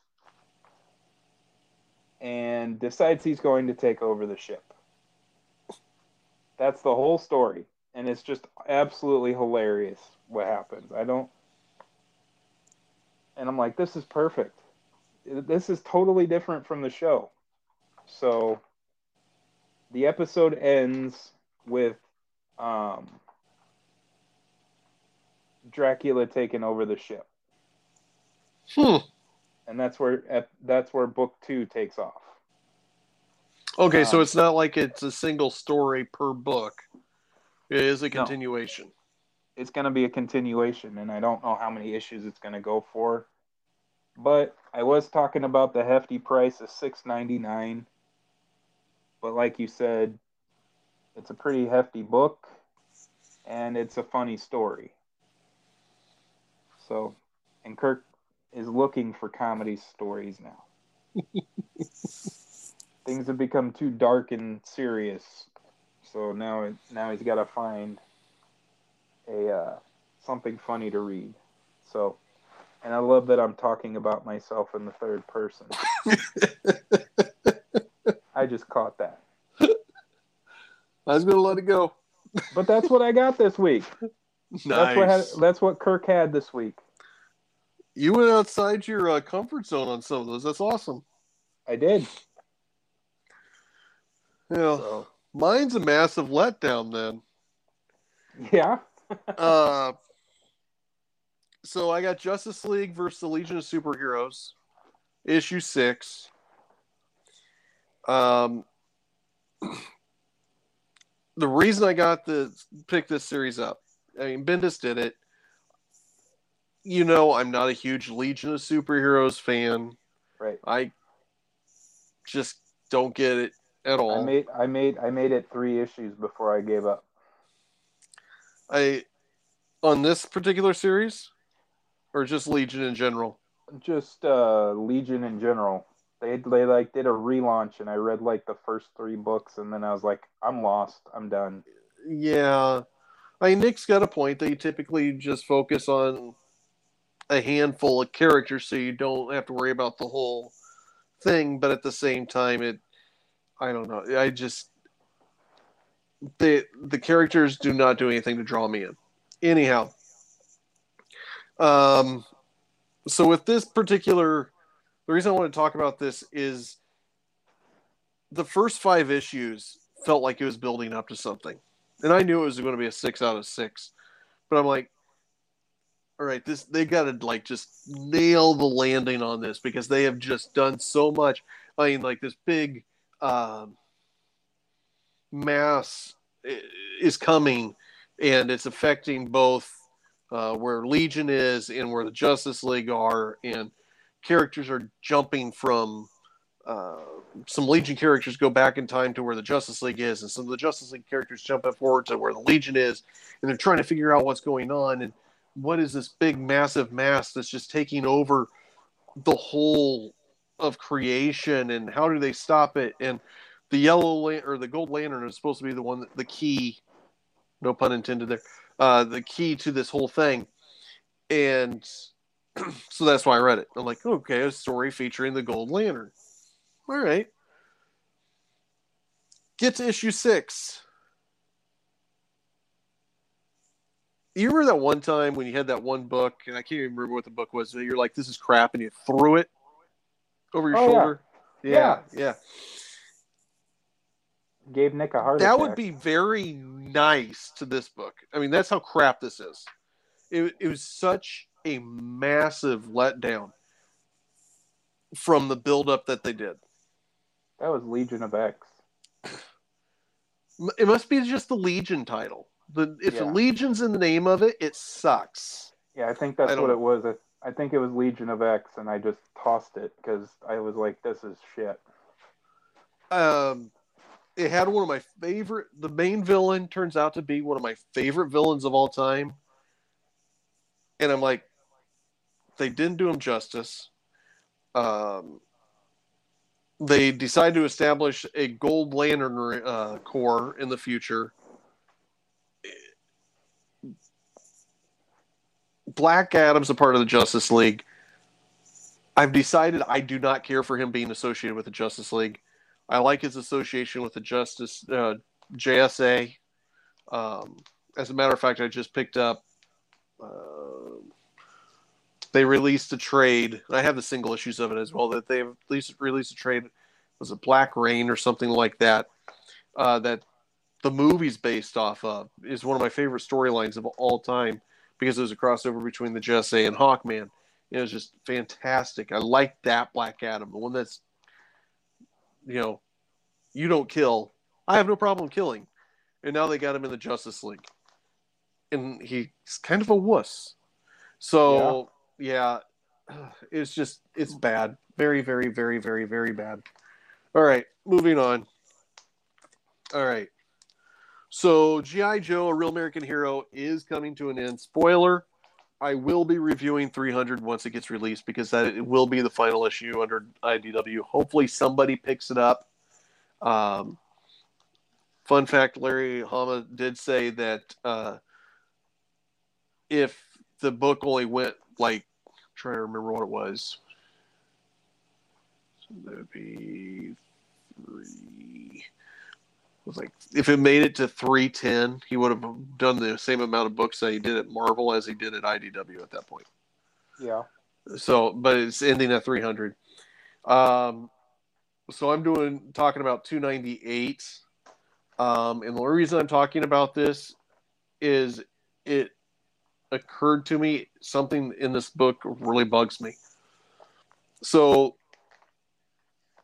and decides he's going to take over the ship. That's the whole story. And it's just absolutely hilarious what happens. I don't. And I'm like, this is perfect. This is totally different from the show. So the episode ends with um, Dracula taking over the ship. Hmm. And that's where that's where book two takes off. Okay, um, so it's not like it's a single story per book. It is a continuation. No. It's going to be a continuation, and I don't know how many issues it's going to go for. But I was talking about the hefty price of six ninety nine. But like you said, it's a pretty hefty book, and it's a funny story. So, and Kirk is looking for comedy stories now. *laughs* Things have become too dark and serious, so now now he's got to find a uh, something funny to read. So, and I love that I'm talking about myself in the third person. *laughs* I just caught that. I was gonna let it go. but that's what I got this week. Nice. That's what had, that's what Kirk had this week. You went outside your uh, comfort zone on some of those. That's awesome. I did. Yeah, so. mine's a massive letdown then. Yeah. *laughs* uh, so I got Justice League versus the Legion of Superheroes, issue six. Um, *clears throat* the reason I got to pick this series up, I mean, Bendis did it. You know, I'm not a huge Legion of Superheroes fan. Right. I just don't get it at all. I made I made I made it three issues before I gave up. I on this particular series, or just Legion in general. Just uh, Legion in general they they like did a relaunch and I read like the first three books and then I was like, I'm lost. I'm done. Yeah. I mean Nick's got a point They typically just focus on a handful of characters so you don't have to worry about the whole thing, but at the same time it I don't know. I just the the characters do not do anything to draw me in. Anyhow. Um so with this particular the reason I want to talk about this is the first five issues felt like it was building up to something. And I knew it was going to be a six out of six. But I'm like, all right, this they gotta like just nail the landing on this because they have just done so much. I mean, like this big um, mass is coming, and it's affecting both uh, where Legion is and where the Justice League are, and characters are jumping from uh, some Legion characters go back in time to where the Justice League is, and some of the Justice League characters jump forward to where the Legion is, and they're trying to figure out what's going on and what is this big, massive mass that's just taking over the whole of creation, and how do they stop it? And the yellow or the gold lantern is supposed to be the one, that, the key, no pun intended there, uh, the key to this whole thing, and *clears throat* so that's why I read it. I'm like, okay, a story featuring the Gold Lantern. All right. Get to issue six. You remember that one time when you had that one book, and I can't even remember what the book was, you're like, this is crap, and you threw it over your Oh, yeah. shoulder? Yeah, yeah. Gave Nick a heart That attack. would be very nice to this book. I mean, that's how crap this is. It, it was such a massive letdown from the buildup that they did. That was Legion of X. It must be just the Legion title. The if the Legion's in the name of it, it sucks. Yeah, I think that's I what it was. I, I think it was Legion of X, and I just tossed it because I was like, "This is shit." Um, it had one of my favorite. The main villain turns out to be one of my favorite villains of all time, and I'm like, they didn't do him justice. Um, they decided to establish a Gold Lantern uh, Corps in the future. Black Adam's a part of the Justice League. I've decided I do not care for him being associated with the Justice League. I like his association with the Justice uh, JSA. Um, as a matter of fact, I just picked up. Uh, they released a trade. I have the single issues of it as well. That they at least released a trade. Was it Black Reign or something like that? Uh, that the movie's based off of is one of my favorite storylines of all time because it was a crossover between the JSA and Hawkman. It was just fantastic. I like that Black Adam, the one that's you know, you don't kill. I have no problem killing. And now they got him in the Justice League. And he's kind of a wuss. So, yeah, *sighs* it's just, it's bad. Very, very, very, very, very bad. All right, moving on. All right. So, G.I. Joe, a real American hero, is coming to an end. Spoiler I will be reviewing 300 once it gets released because that it will be the final issue under IDW. Hopefully, somebody picks it up. Um, fun fact: Larry Hama did say that uh, if the book only went like, trying to remember what it was. So that would be three. It was like if it made it to 310, he would have done the same amount of books that he did at Marvel as he did at IDW at that point. Yeah. So, but it's ending at 300. Um, so I'm doing talking about 298. Um, and the reason I'm talking about this is it occurred to me something in this book really bugs me. So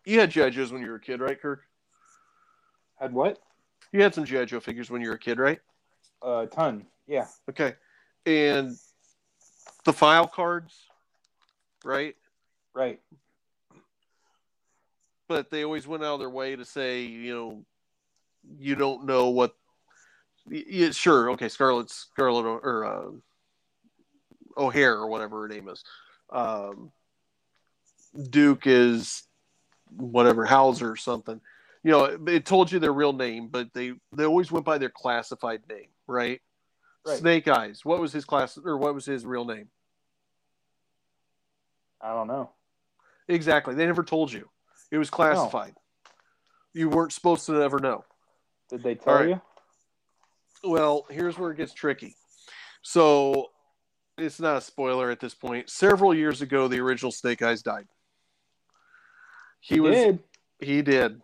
you had GI Joes when you were a kid, right, Kirk? Had what? You had some GI Joe figures when you were a kid, right? A ton. Yeah. Okay. And the file cards, right? Right. But they always went out of their way to say, you know, you don't know what. Yeah, sure. Okay, Scarlett, Scarlett, or uh, O'Hare or whatever her name is. Um, Duke is whatever Hauser or something. You know, it, it told you their real name, but they they always went by their classified name, right? Right. Snake Eyes. What was his class or what was his real name? I don't know. Exactly. They never told you. It was classified. You weren't supposed to ever know. Did they tell right. you? Well, here's where it gets tricky. So it's not a spoiler at this point. Several years ago, the original Snake Eyes died. He, was did. he did.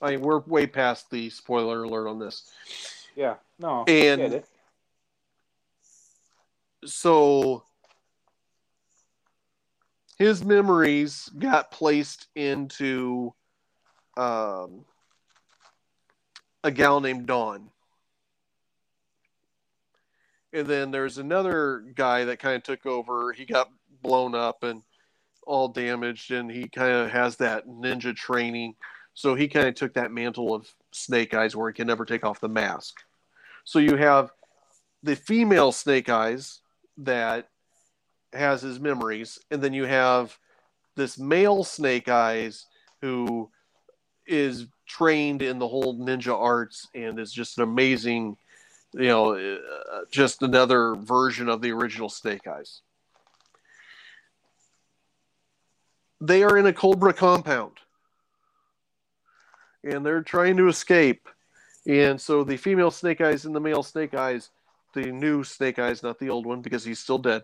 I mean, we're way past the spoiler alert on this. Yeah. No. And- I get it. so his memories got placed into um, a gal named Dawn. And then there's another guy that kind of took over. He got blown up and all damaged, and he kind of has that ninja training. So he kind of took that mantle of Snake Eyes where he can never take off the mask. So you have the female Snake Eyes that has his memories, and then you have this male Snake Eyes who is trained in the whole ninja arts and is just an amazing, you know, uh, just another version of the original Snake Eyes. they are in a Cobra compound and they're trying to escape. And so the female Snake Eyes and the male Snake Eyes, the new Snake Eyes, not the old one because he's still dead,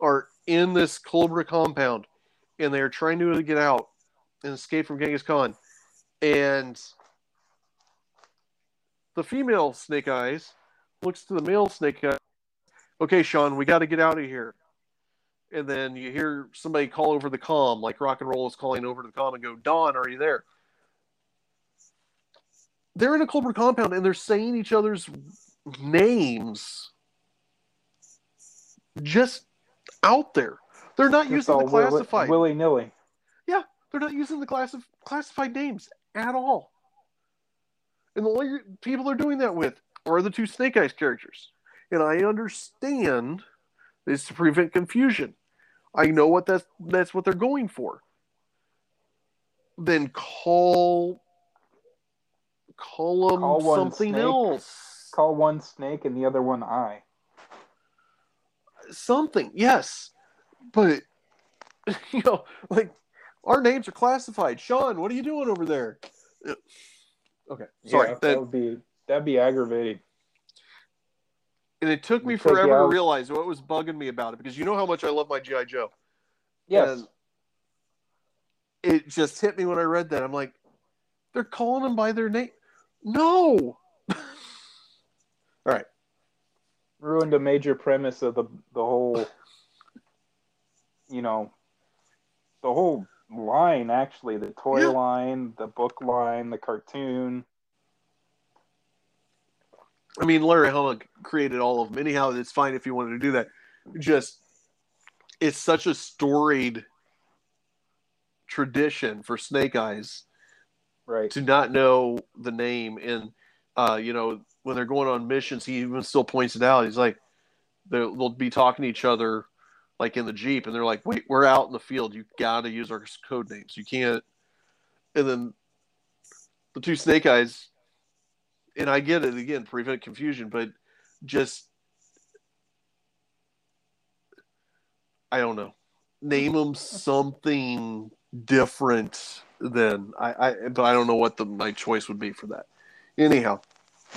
are in this Cobra compound and they're trying to get out and escape from Genghis Khan. And the female Snake Eyes looks to the male Snake Eyes. Okay, Sean, we got to get out of here. And then you hear somebody call over the comm, like rock and roll is calling over to the comm and go, Don, are you there? They're in a Cobra compound and they're saying each other's names just out there. They're not Just using the classified. willy nilly. Yeah, they're not using the class of classified names at all. And the only people they're doing that with are the two Snake Eyes characters. And I understand this to prevent confusion. I know what that's that's what they're going for. Then call call them Call something Snake. else. Call one snake and the other one eye. something, yes. But *laughs* you know, like our names are classified. Sean, what are you doing over there? Uh, okay, sorry. Yeah, that, that would be that'd be aggravating. and it took me forever to realize what was bugging me about it because you know how much I love my GI Joe. Yes. And it just hit me when I read that. I'm like, they're calling them by their name. No. *laughs* All right. ruined a major premise of the the whole you know the whole line actually the toy Yeah. line the book line the cartoon I mean, Larry Hama created all of them. Anyhow, it's fine if you wanted to do that. Just, it's such a storied tradition for Snake Eyes right to not know the name. And, uh, you know, when they're going on missions, he even still points it out. He's like, they'll, they'll be talking to each other, like in the Jeep, and they're like, wait, we're out in the field. You got to use our code names. You can't. And then the two Snake Eyes, and I get it again, prevent confusion, but just, I don't know. Name them something different than I, I but I don't know what the my choice would be for that. Anyhow,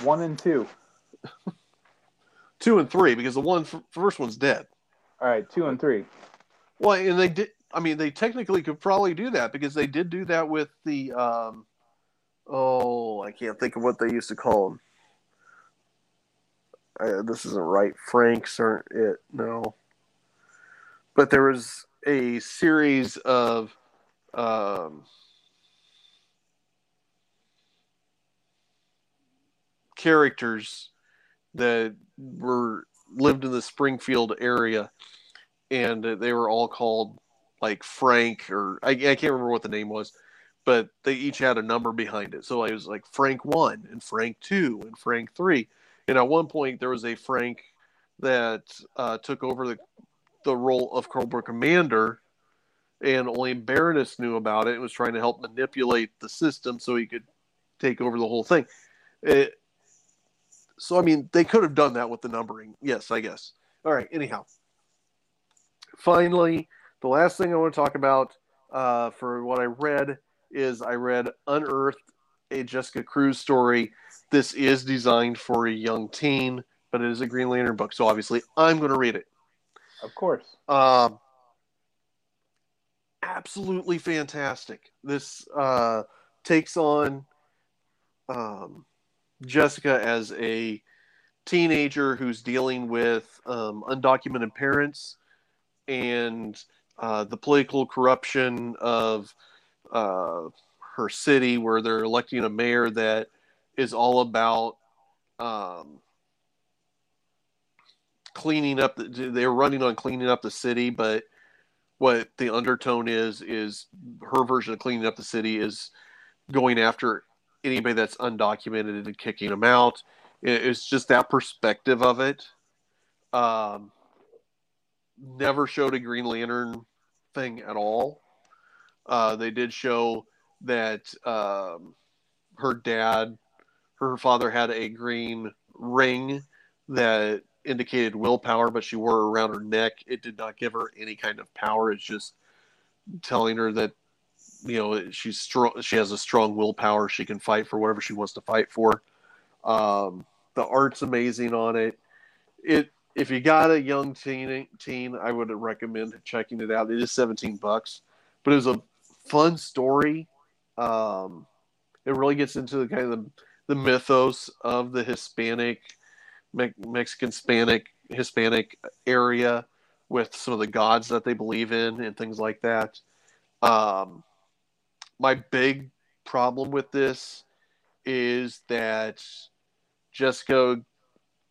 one and two two and three because the one f- first one's dead. all right two and three Well, and they did. I mean, they technically could probably do that because they did do that with the. Um, oh, I can't think of what they used to call them. Uh, this isn't right. Franks aren't it? No. But there was a series of. Um, characters that were lived in the Springfield area and they were all called like Frank or I, I can't remember what the name was, but they each had a number behind it. So it was like Frank one and Frank two and Frank three. And at one point there was a Frank that uh, took over the the role of Cobra Commander, and only Baroness knew about it and was trying to help manipulate the system so he could take over the whole thing. It, so I mean, they could have done that with the numbering. Yes, I guess. All right. Anyhow, finally, the last thing I want to talk about uh, for what I read is I read Unearthed, a Jessica Cruz story. This is designed for a young teen, but it is a Green Lantern book, so obviously I'm going to read it. of course Um, absolutely fantastic. This uh, takes on um, Jessica as a teenager who's dealing with um, undocumented parents and uh, the political corruption of uh, her city, where they're electing a mayor that is all about um, cleaning up. The, they're running on cleaning up the city, but what the undertone is is her version of cleaning up the city is going after anybody that's undocumented and kicking them out. It's just that perspective of it. Um, never showed a Green Lantern thing at all. Uh, they did show that um, her dad, her father had a green ring that indicated willpower, but she wore it around her neck. It did not give her any kind of power. It's just telling her that you know she's strong she has a strong willpower she can fight for whatever she wants to fight for um, the art's amazing on it it if you got a young teen teen i would recommend checking it out it is 17 bucks but it was a fun story. Um, it really gets into the kind of the, the mythos of the hispanic Me- mexican hispanic hispanic area with some of the gods that they believe in and things like that. Um, my big problem with this is that Jessica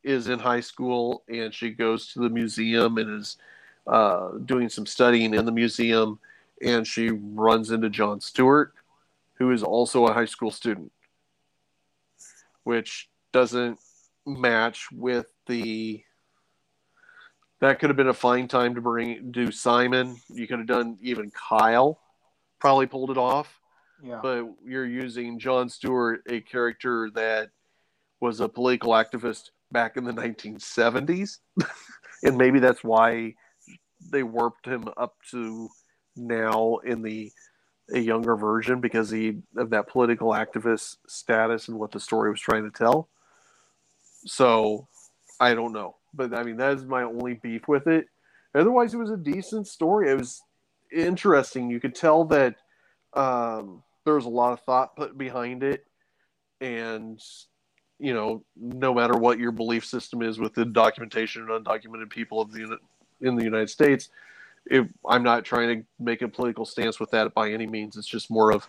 is in high school and she goes to the museum and is uh, doing some studying in the museum and she runs into John Stewart, who is also a high school student, which doesn't match with the. That could have been a fine time to bring do Simon. You could have done even Kyle, probably pulled it off. Yeah. But you're using John Stewart, a character that was a political activist back in the 1970s, *laughs* and maybe that's why they warped him up to now in the a younger version because he of that political activist status and what the story was trying to tell. So I don't know, but I mean that is my only beef with it. Otherwise, it was a decent story. It was interesting. You could tell that um, there was a lot of thought put behind it, and you know, no matter what your belief system is with the documentation and undocumented people of the in the United States, it, I'm not trying to make a political stance with that by any means. It's just more of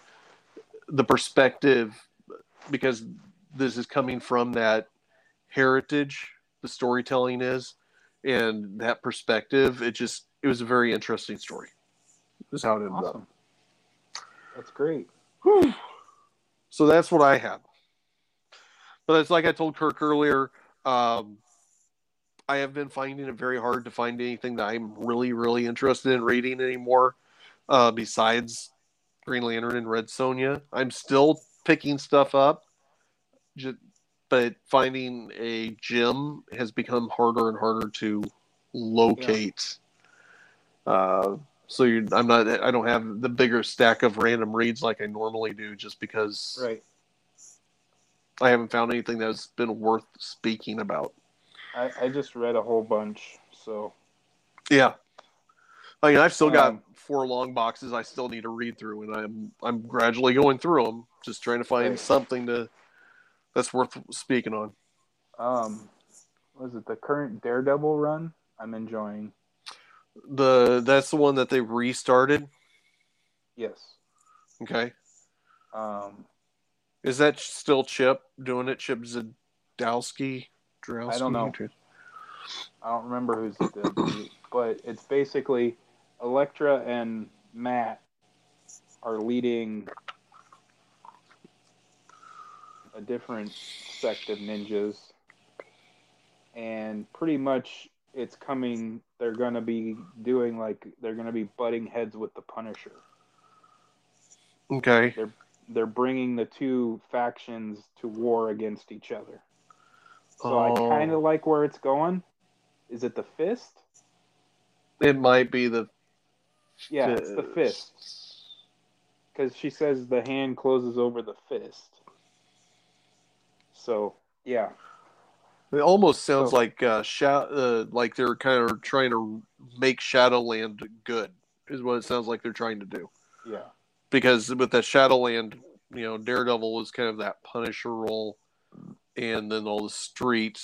the perspective because this is coming from that heritage. The storytelling is, and that perspective. It just it was a very interesting story. Is how it ended Awesome. up. That's great. Whew. So that's what I had. But it's like I told Kirk earlier. Um, I have been finding it very hard to find anything that I'm really, really interested in reading anymore. Uh, besides Green Lantern and Red Sonja, I'm still picking stuff up, but finding a gym has become harder and harder to locate. Uh, so you're, I'm not. I don't have the bigger stack of random reads like I normally do, just because Right. I haven't found anything that's been worth speaking about. I, I just read a whole bunch, so Yeah. I mean, I've still got Um, four long boxes I still need to read through, and I'm I'm gradually going through them, just trying to find Right. something to that's worth speaking on. um, was it the current Daredevil run? I'm enjoying. The that's the one that they restarted. Yes. Okay, Um, is that still Chip doing it? Chip Zadowski? Drowski? I don't know. I don't remember who's the, but it's basically Elektra and Matt are leading a different sect of ninjas, and pretty much it's coming. They're going to be doing like they're going to be butting heads with the Punisher. Okay, They're They're bringing the two factions to war against each other. So I Oh. kind of like where it's going. Is it the fist? it might be the Yeah, it's the fist. Because she says the hand closes over the fist. So, yeah. It almost sounds So- like uh, uh, like they're kind of trying to make Shadowland good, is what it sounds like they're trying to do. Yeah. Because with that Shadowland, you know, Daredevil was kind of that Punisher role, and then all the street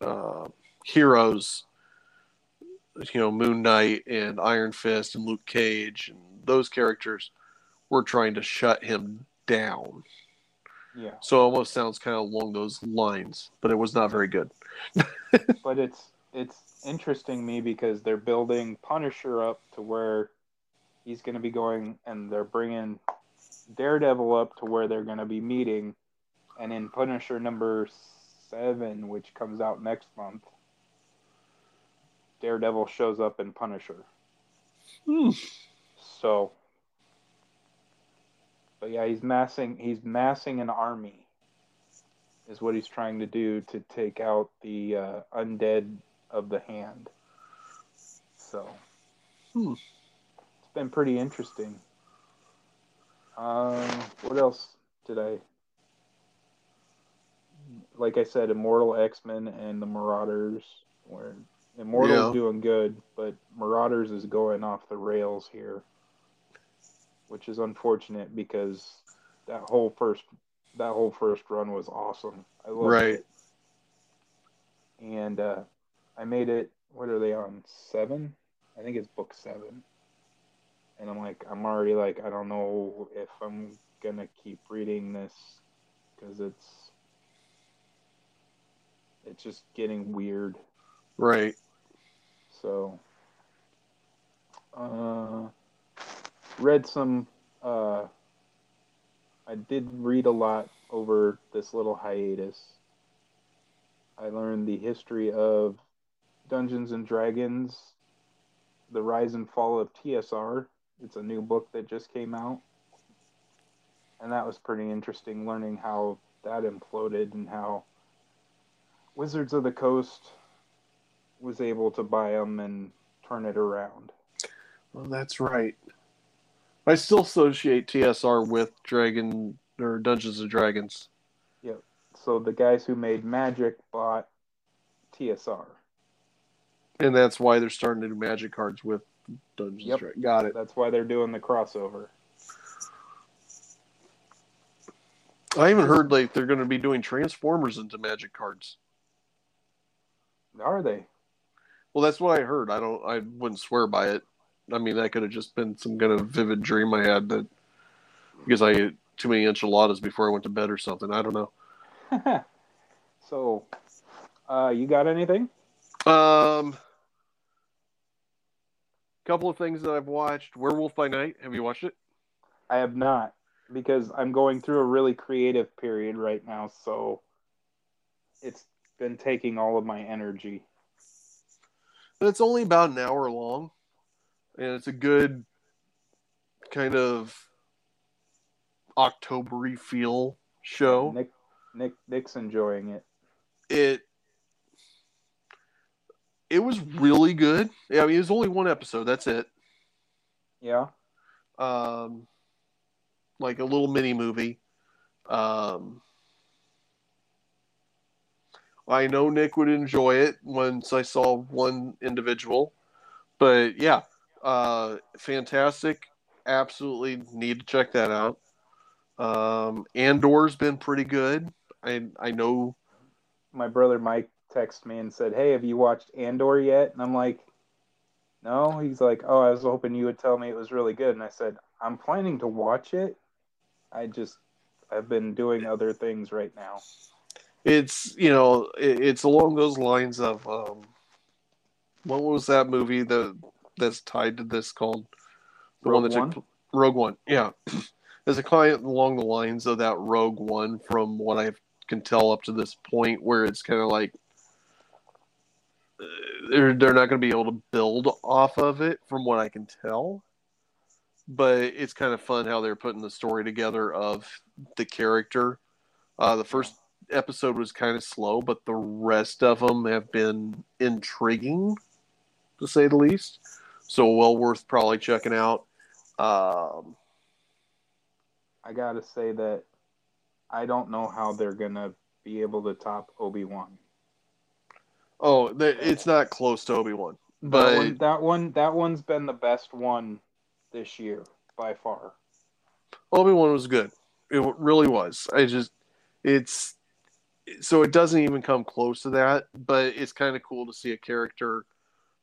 uh, heroes, you know, Moon Knight and Iron Fist and Luke Cage and those characters were trying to shut him down. Yeah. So it almost sounds kind of along those lines, but it was not very good. *laughs* But it's it's interesting me because they're building Punisher up to where he's going to be going and they're bringing Daredevil up to where they're going to be meeting and in Punisher number 7 which comes out next month Daredevil shows up in Punisher. Hmm. So, but yeah, he's massing. He's massing an army. Is what he's trying to do to take out the uh, undead of the hand. So, Hmm. it's been pretty interesting. Um, what else did I? Like I said, Immortal X Men and the Marauders. Where Immortal's Yeah. doing good, but Marauders is going off the rails here, which is unfortunate because that whole first that whole first run was awesome. I loved Right. it. And uh, I made it. What are they on? Seven? I think it's book seven. And I'm like, I'm already like, I don't know if I'm gonna keep reading this because it's it's just getting weird. Right. So, uh, read some. Uh, I did read a lot over this little hiatus. I learned the history of Dungeons and Dragons, the rise and fall of TSR. It's a new book that just came out. And that was pretty interesting learning how that imploded and how Wizards of the Coast was able to buy them and turn it around. Well, that's right. I still associate TSR with Dragon or Dungeons and Dragons. Yep. So the guys who made Magic bought TSR. And that's why they're starting to do magic cards with Dungeons Yep. Dragons. Got it. That's why they're doing the crossover. I even heard like they're going to be doing Transformers into magic cards. Are they? Well, that's what I heard. I don't. I wouldn't swear by it. I mean, that could have just been some kind of vivid dream I had that because I ate too many enchiladas before I went to bed or something. I don't know. *laughs* so, uh, you got anything? Um, couple of things that I've watched. Werewolf by Night. Have you watched it? I have not because I'm going through a really creative period right now. So, it's been taking all of my energy. It's only about an hour long, and it's a good kind of Octobery feel show. Nick, Nick, Nick's enjoying it. It it was really good. Yeah, I mean, it was only one episode. That's it. Yeah. Um, like a little mini movie. Um, I know Nick would enjoy it once I saw one individual, but yeah, uh, fantastic. Absolutely need to check that out. Um, Andor's been pretty good. I I know. My brother Mike texted me and said, "Hey, have you watched Andor yet?" And I'm like, "No." He's like, "Oh, I was hoping you would tell me it was really good." And I said, "I'm planning to watch it. I just I've been doing other things right now." It's you know it, it's along those lines of um, what was that movie that that's tied to this called the one Rogue that One? took Rogue One. Yeah, *clears throat* there's a client along the lines of that Rogue One from what I can tell up to this point, where it's kind of like uh, they're they're not going to be able to build off of it, from what I can tell. But it's kind of fun how they're putting the story together of the character. Uh, the first episode was kind of slow, but the rest of them have been intriguing, to say the least. So well worth probably checking out. Um, I gotta say that I don't know how they're gonna be able to top Obi Wan. oh, it's not close to Obi Wan, That but one, that one, that one's been the best one this year by far. Obi Wan was good. It really was. I just, it's so it doesn't even come close to that, but it's kind of cool to see a character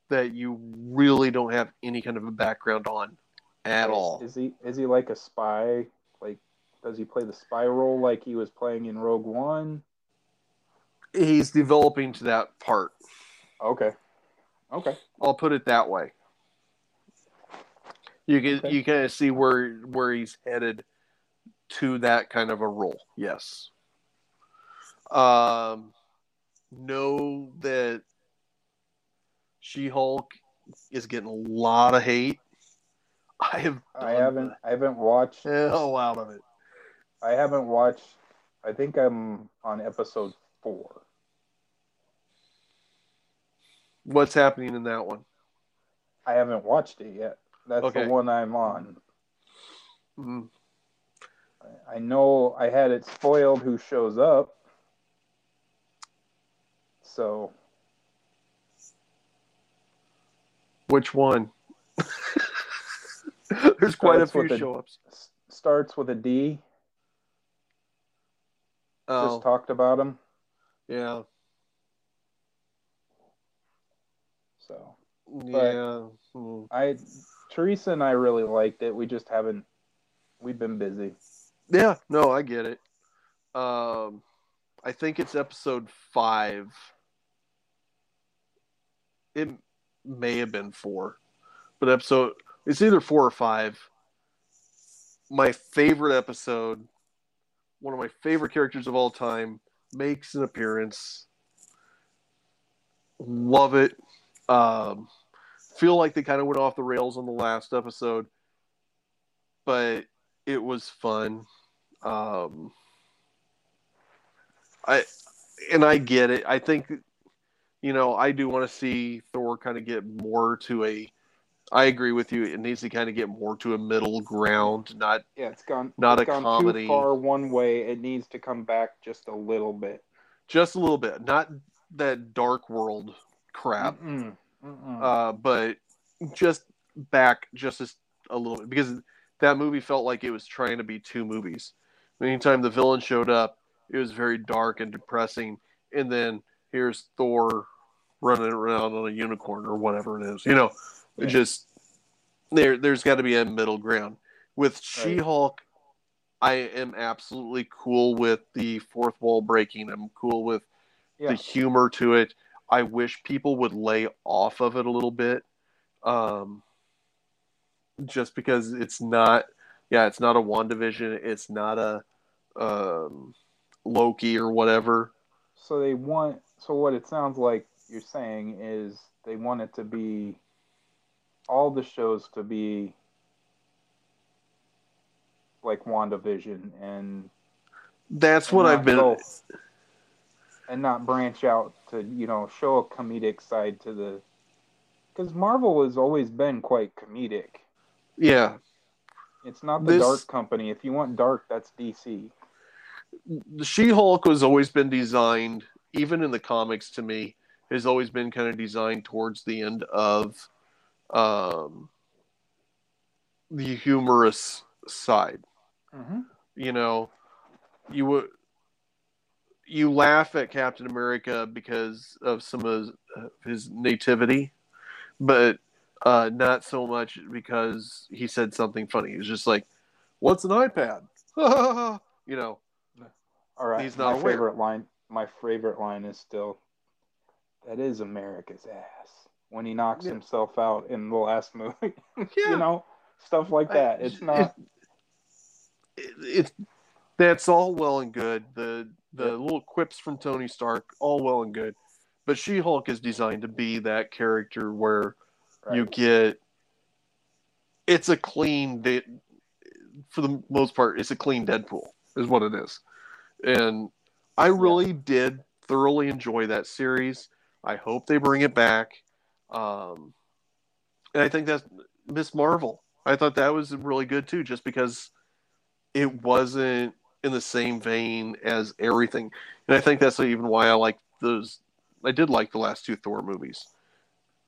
that you really don't have any kind of a background on at Is- all. Is he is he like a spy? Like, does he play the spy role like he was playing in Rogue One? He's developing to that part. Okay, okay, I'll put it that way. You can Okay. you kind of see where where he's headed to that kind of a role. Yes. Um, know that She Hulk is getting a lot of hate. I have I haven't I haven't watched hell out of it. I haven't watched. I think I'm on episode four. What's happening in that one? I haven't watched it yet. That's Okay. the one I'm on. Mhm. I know I had it spoiled who shows up. So Which one? *laughs* There's quite a few a- show ups. starts with a D. Oh, Just talked about him. yeah, So yeah. Hmm. I Teresa and I really liked it. We just haven't we've been busy. Yeah, no, I get it. Um, I think it's episode five. It may have been four, but episode it's either four or five. My favorite episode, one of my favorite characters of all time, makes an appearance. Love it. Um, feel like they kind of went off the rails on the last episode, but it was fun. Um, I and I get it. I think you know I do want to see Thor kind of get more to a. I agree with you. It needs to kind of get more to a middle ground, not Yeah, it's gone Not it's a gone comedy. too far one way. It needs to come back just a little bit. just a little bit, not that dark world crap, Mm-mm. Mm-mm. uh, but just back just as a little bit because that movie felt like it was trying to be two movies. Anytime the villain showed up, it was very dark and depressing, and then here's Thor running around on a unicorn or whatever it is. You know, Yeah. just there. There's got to be a middle ground with She-Hulk. I am absolutely cool with the fourth wall breaking. I'm cool with yeah. the humor to it. I wish people would lay off of it a little bit. Um, just because it's not, yeah, it's not a WandaVision. It's not a um, Loki or whatever. So they want. So what it sounds like you're saying is they want it to be all the shows to be like WandaVision and That's and what I've been. go- and not branch out to you know show a comedic side to the because Marvel has always been quite comedic. Yeah, It's not the This- dark company. If you want dark, that's DC. the She-Hulk has always been designed, even in the comics, to me, has always been kind of designed towards the end of um, the humorous side. Mm-hmm. you know, you would you laugh at Captain America because of some of his, uh, his nativity, but uh, not so much because he said something funny. It's just like, "What's an iPad?" *laughs* you know, All right. He's not my favorite line. My favorite line is still, "That is America's ass." When he knocks Yeah. himself out in the last *laughs* movie, yeah, you know, stuff like that. It's not. it, it's that's all well and good. The the Yep. little quips from Tony Stark, all well and good, but She Hulk is designed to be that character where you get it's a clean de- for the most part it's a clean deadpool is what it is and i really did thoroughly enjoy that series i hope they bring it back um and i think that's miss marvel i thought that was really good too just because it wasn't in the same vein as everything and i think that's even why i like those i did like the last two thor movies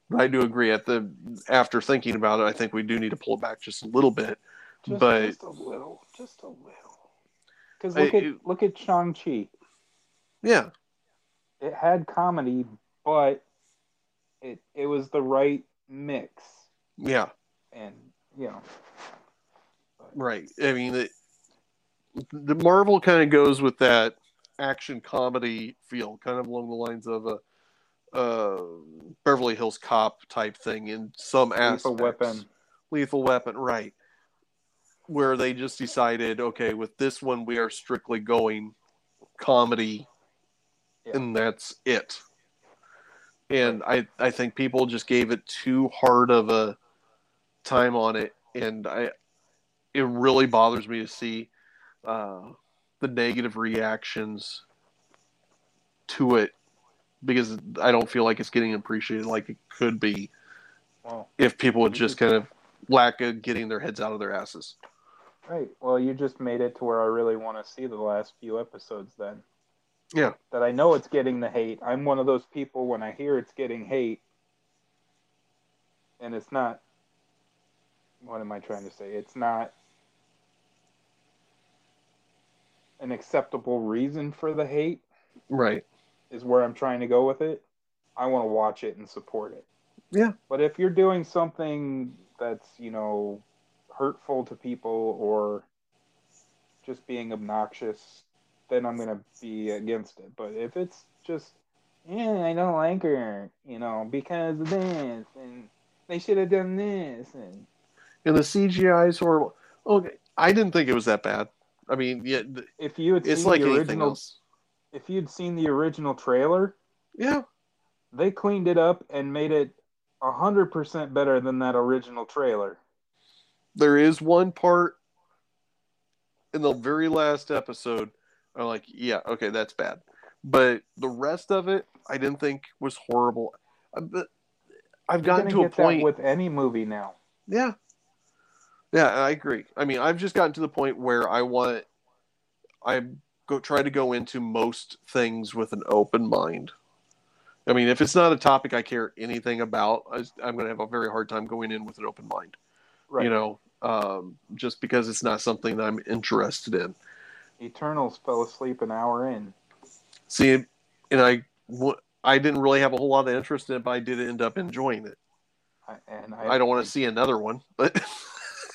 but I do agree. At the after thinking about it, I think we do need to pull it back just a little bit. Just, but just a little, just a little. Because I- look at it- look at Shang Chi. yeah, It had comedy, but it it was the right mix, yeah, and you know, right. I mean, it, the Marvel kind of goes with that action comedy feel, kind of along the lines of a uh, Beverly Hills Cop type thing in some aspects. Lethal Weapon. Lethal Weapon, right? Where they just decided, okay, with this one we are strictly going comedy, Yeah. and that's it. And I, I think people just gave it too hard of a time on it, and I, it really bothers me to see uh, the negative reactions to it because I don't feel like it's getting appreciated like it could be Well, if people would just kind of lack of getting their heads out of their asses. Right. Well, you just made it to where I really want to see the last few episodes then. Yeah. That I know it's getting the hate. I'm one of those people when I hear it's getting hate and it's not what am I trying to say? It's not an acceptable reason for the hate Right. is where I'm trying to go with it. I want to watch it and support it. Yeah. But if you're doing something that's, you know, hurtful to people or just being obnoxious, then I'm going to be against it. But if it's just, yeah, I don't like her, you know, because of this, and they should have done this, and And the CGI is horrible. Okay, I didn't think it was that bad. I mean, yeah, if you had it's seen like the original, else. if you'd seen the original trailer, Yeah. they cleaned it up and made it a hundred percent better than that original trailer. There is one part in the very last episode. I'm like, yeah, okay, that's bad. But the rest of it, I didn't think was horrible. Uh, but I've gotten to a point. with any movie now. Yeah. Yeah, I agree. I mean, I've just gotten to the point where I want I go try to go into most things with an open mind. I mean, if it's not a topic I care anything about, I, I'm going to have a very hard time going in with an open mind. Right. You know, um, just because it's not something that I'm interested in. Eternals fell asleep an hour in. See, and I, I didn't really have a whole lot of interest in it, but I did end up enjoying it. I, and I, I don't want to see another one, but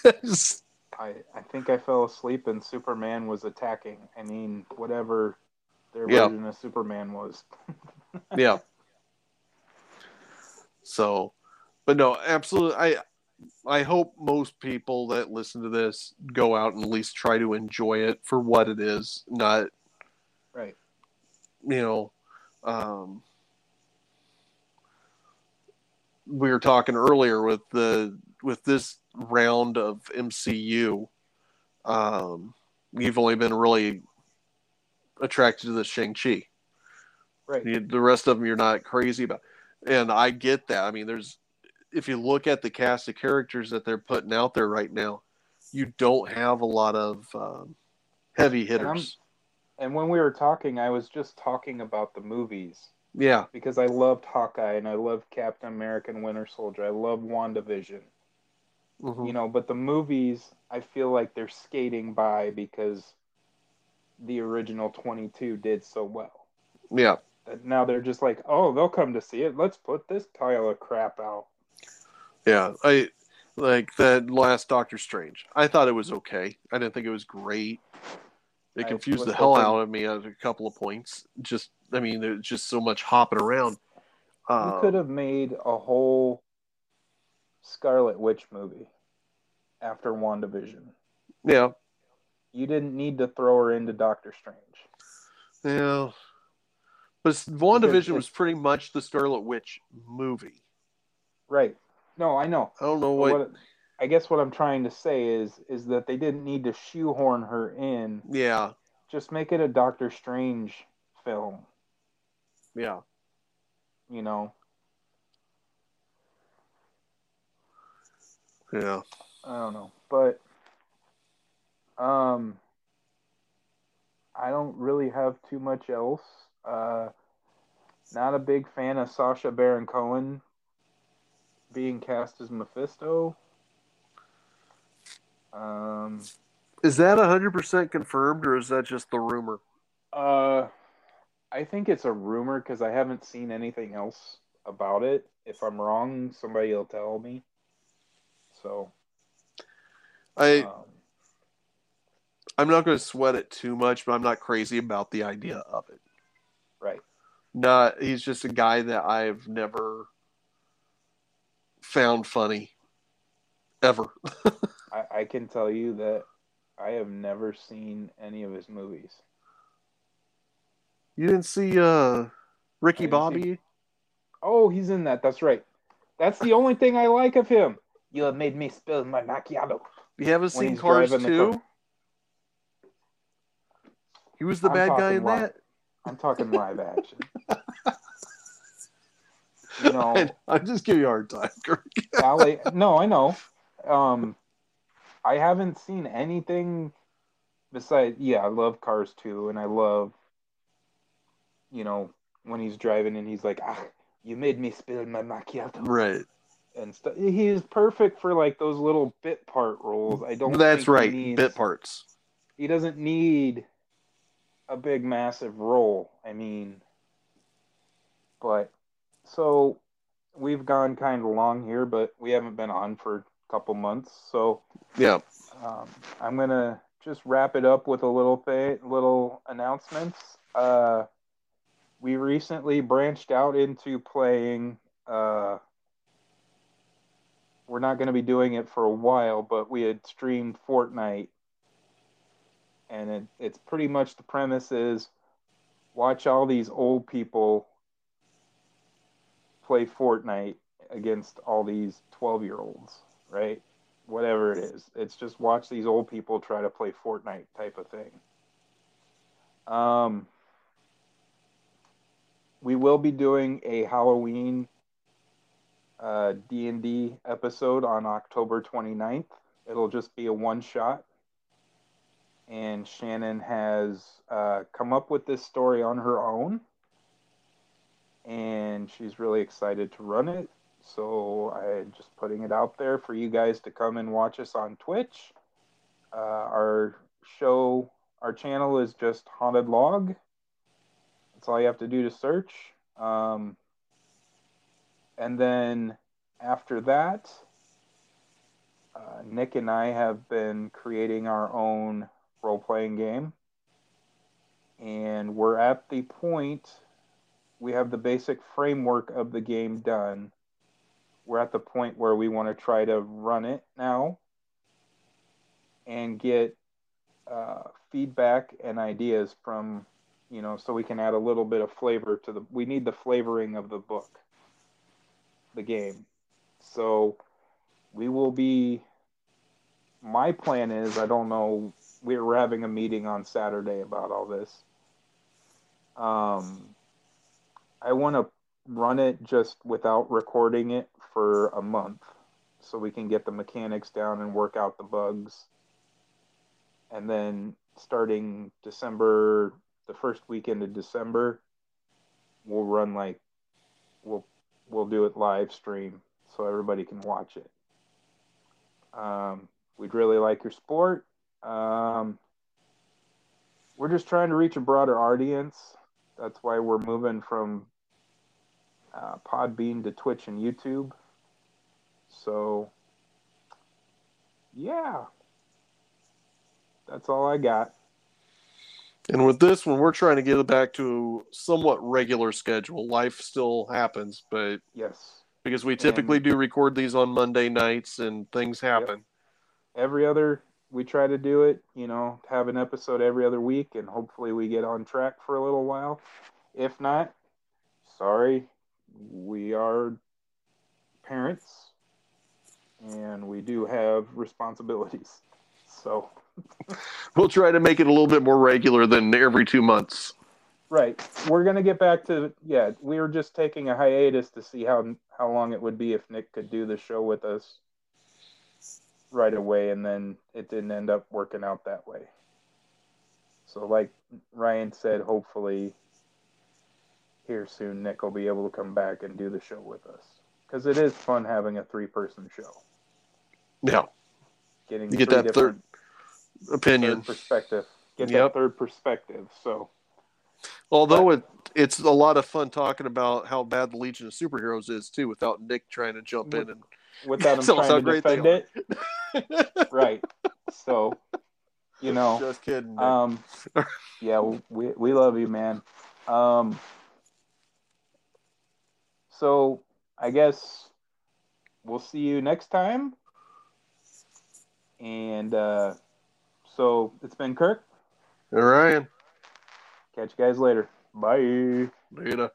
*laughs* just- I, I think I fell asleep and Superman was attacking. I mean, whatever their Yeah. version of Superman was. *laughs* yeah. So, but no, absolutely. I I hope most people that listen to this go out and at least try to enjoy it for what it is, not Right. you know. Um, we were talking earlier with the with this round of MCU. Um, you've only been really attracted to the Shang Chi. Right. You- The rest of them you're not crazy about, and I get that. I mean, there's if you look at the cast of characters that they're putting out there right now, you don't have a lot of um, heavy hitters. And when we were talking, I was just talking about the movies Yeah, because I loved Hawkeye and I loved Captain America and Winter Soldier. I love WandaVision. Mhm. You know, but the movies, I feel like they're skating by because the original 22 did so well. yeah, now they're just like, oh, they'll come to see it. Let's put this pile of crap out. Yeah. I like that last Doctor Strange. I thought it was okay. I didn't think it was great. It I confused the hell hoping- out of me at a couple of points. Just, I mean, there's just so much hopping around. You Um, could have made a whole Scarlet Witch movie after WandaVision. yeah, You didn't need to throw her into Doctor Strange. yeah. But WandaVision was pretty much the Scarlet Witch movie. Right. No, I know. I don't know what. what I guess what I'm trying to say is is that they didn't need to shoehorn her in. Yeah, Just make it a Doctor Strange film, yeah. you know. Yeah. I don't know, but um, I don't really have too much else. Uh, not a big fan of Sacha Baron Cohen being cast as Mephisto. Um, Is that 100% confirmed or is that just the rumor? uh, I think it's a rumor because I haven't seen anything else about it. If I'm wrong, somebody will tell me. So, I um, I'm not going to sweat it too much, but I'm not crazy about the idea of it. right. Not he's just a guy that I've never found funny ever. *laughs* I, I can tell you that I have never seen any of his movies. You didn't see uh Ricky I didn't Bobby? Oh, he's in that. That's right. That's the only thing I like of him. You have made me spill my macchiato. You haven't When seen he's Cars driving 2? He was the I'm bad guy in live. that. I'm talking live action. *laughs* you know, *laughs* I, I'm just giving you a hard time. *laughs* Greg. ballet. No, I know. um, I haven't seen anything besides. Yeah, I love Cars too, and I love, you know, when he's driving and he's like, "Ah, you made me spill my macchiato," Right. and stuff. He's perfect for like those little bit part roles. I don't. That's think he right. needs- Bit parts. he doesn't need a big massive role i mean but so we've gone kind of long here but we haven't been on for a couple months. So Yeah. um, i'm gonna just wrap it up with a little thing little announcements. Uh, we recently branched out into playing uh, we're not going to be doing it for a while but we had streamed fortnite. And it, it's pretty much the premise is watch all these old people play Fortnite against all these 12 year olds, right? Whatever it is. It's just watch these old people try to play Fortnite type of thing. Um, we will be doing a Halloween uh, D&D episode on October 29th. It'll just be a one shot and Shannon has uh, come up with this story on her own, and she's really excited to run it. So I'm just putting it out there for you guys to come and watch us on Twitch. Uh, our show, our channel is just Haunted Log. That's all you have to do to search. Um, and then after that, uh, Nick and I have been creating our own role playing game. And we're at the point, we have the basic framework of the game done. We're at the point where we want to try to run it now and get uh, feedback and ideas from, you know, so we can add a little bit of flavor to the, we need the flavoring of the book, the game. So we will be, my plan is, I don't know We're having a meeting on Saturday about all this. Um, I want to run it just without recording it for a month so we can get the mechanics down and work out the bugs. And then starting December, the first weekend of December, we'll run like we'll we'll do it live stream so everybody can watch it. Um, we'd really like your support. Um, we're just trying to reach a broader audience. That's why we're moving from uh, Podbean to Twitch and YouTube. So, yeah, that's all I got. And with this one, we're trying to get it back to somewhat regular schedule. Life still happens, but Yes, because we typically do record these on Monday nights and things happen. every other we try to do it. You know, have an episode every other week, and hopefully we get on track for a little while. If not, sorry, we are parents, and we do have responsibilities. *laughs* So. We'll try to make it a little bit more regular than every two months. Right. We're gonna get back to yeah. We were just taking a hiatus to see how how long it would be if Nick could do the show with us right away, and then it didn't end up working out that way. So, like Ryan said, hopefully here soon Nick will be able to come back and do the show with us because it is fun having a three-person show. Yeah, Getting You get that third opinion. third perspective. Get Yep. that third perspective. So Although it, it's a lot of fun talking about how bad the Legion of Superheroes is too, without Nick trying to jump in and without him Tell us how trying to great they defend it, right? So, you know, *laughs* just kidding. Nick. um, yeah, we we love you, man. Um, so I guess we'll see you next time. And uh, so it's been Kirk. All right, Catch you guys later. Bye. later.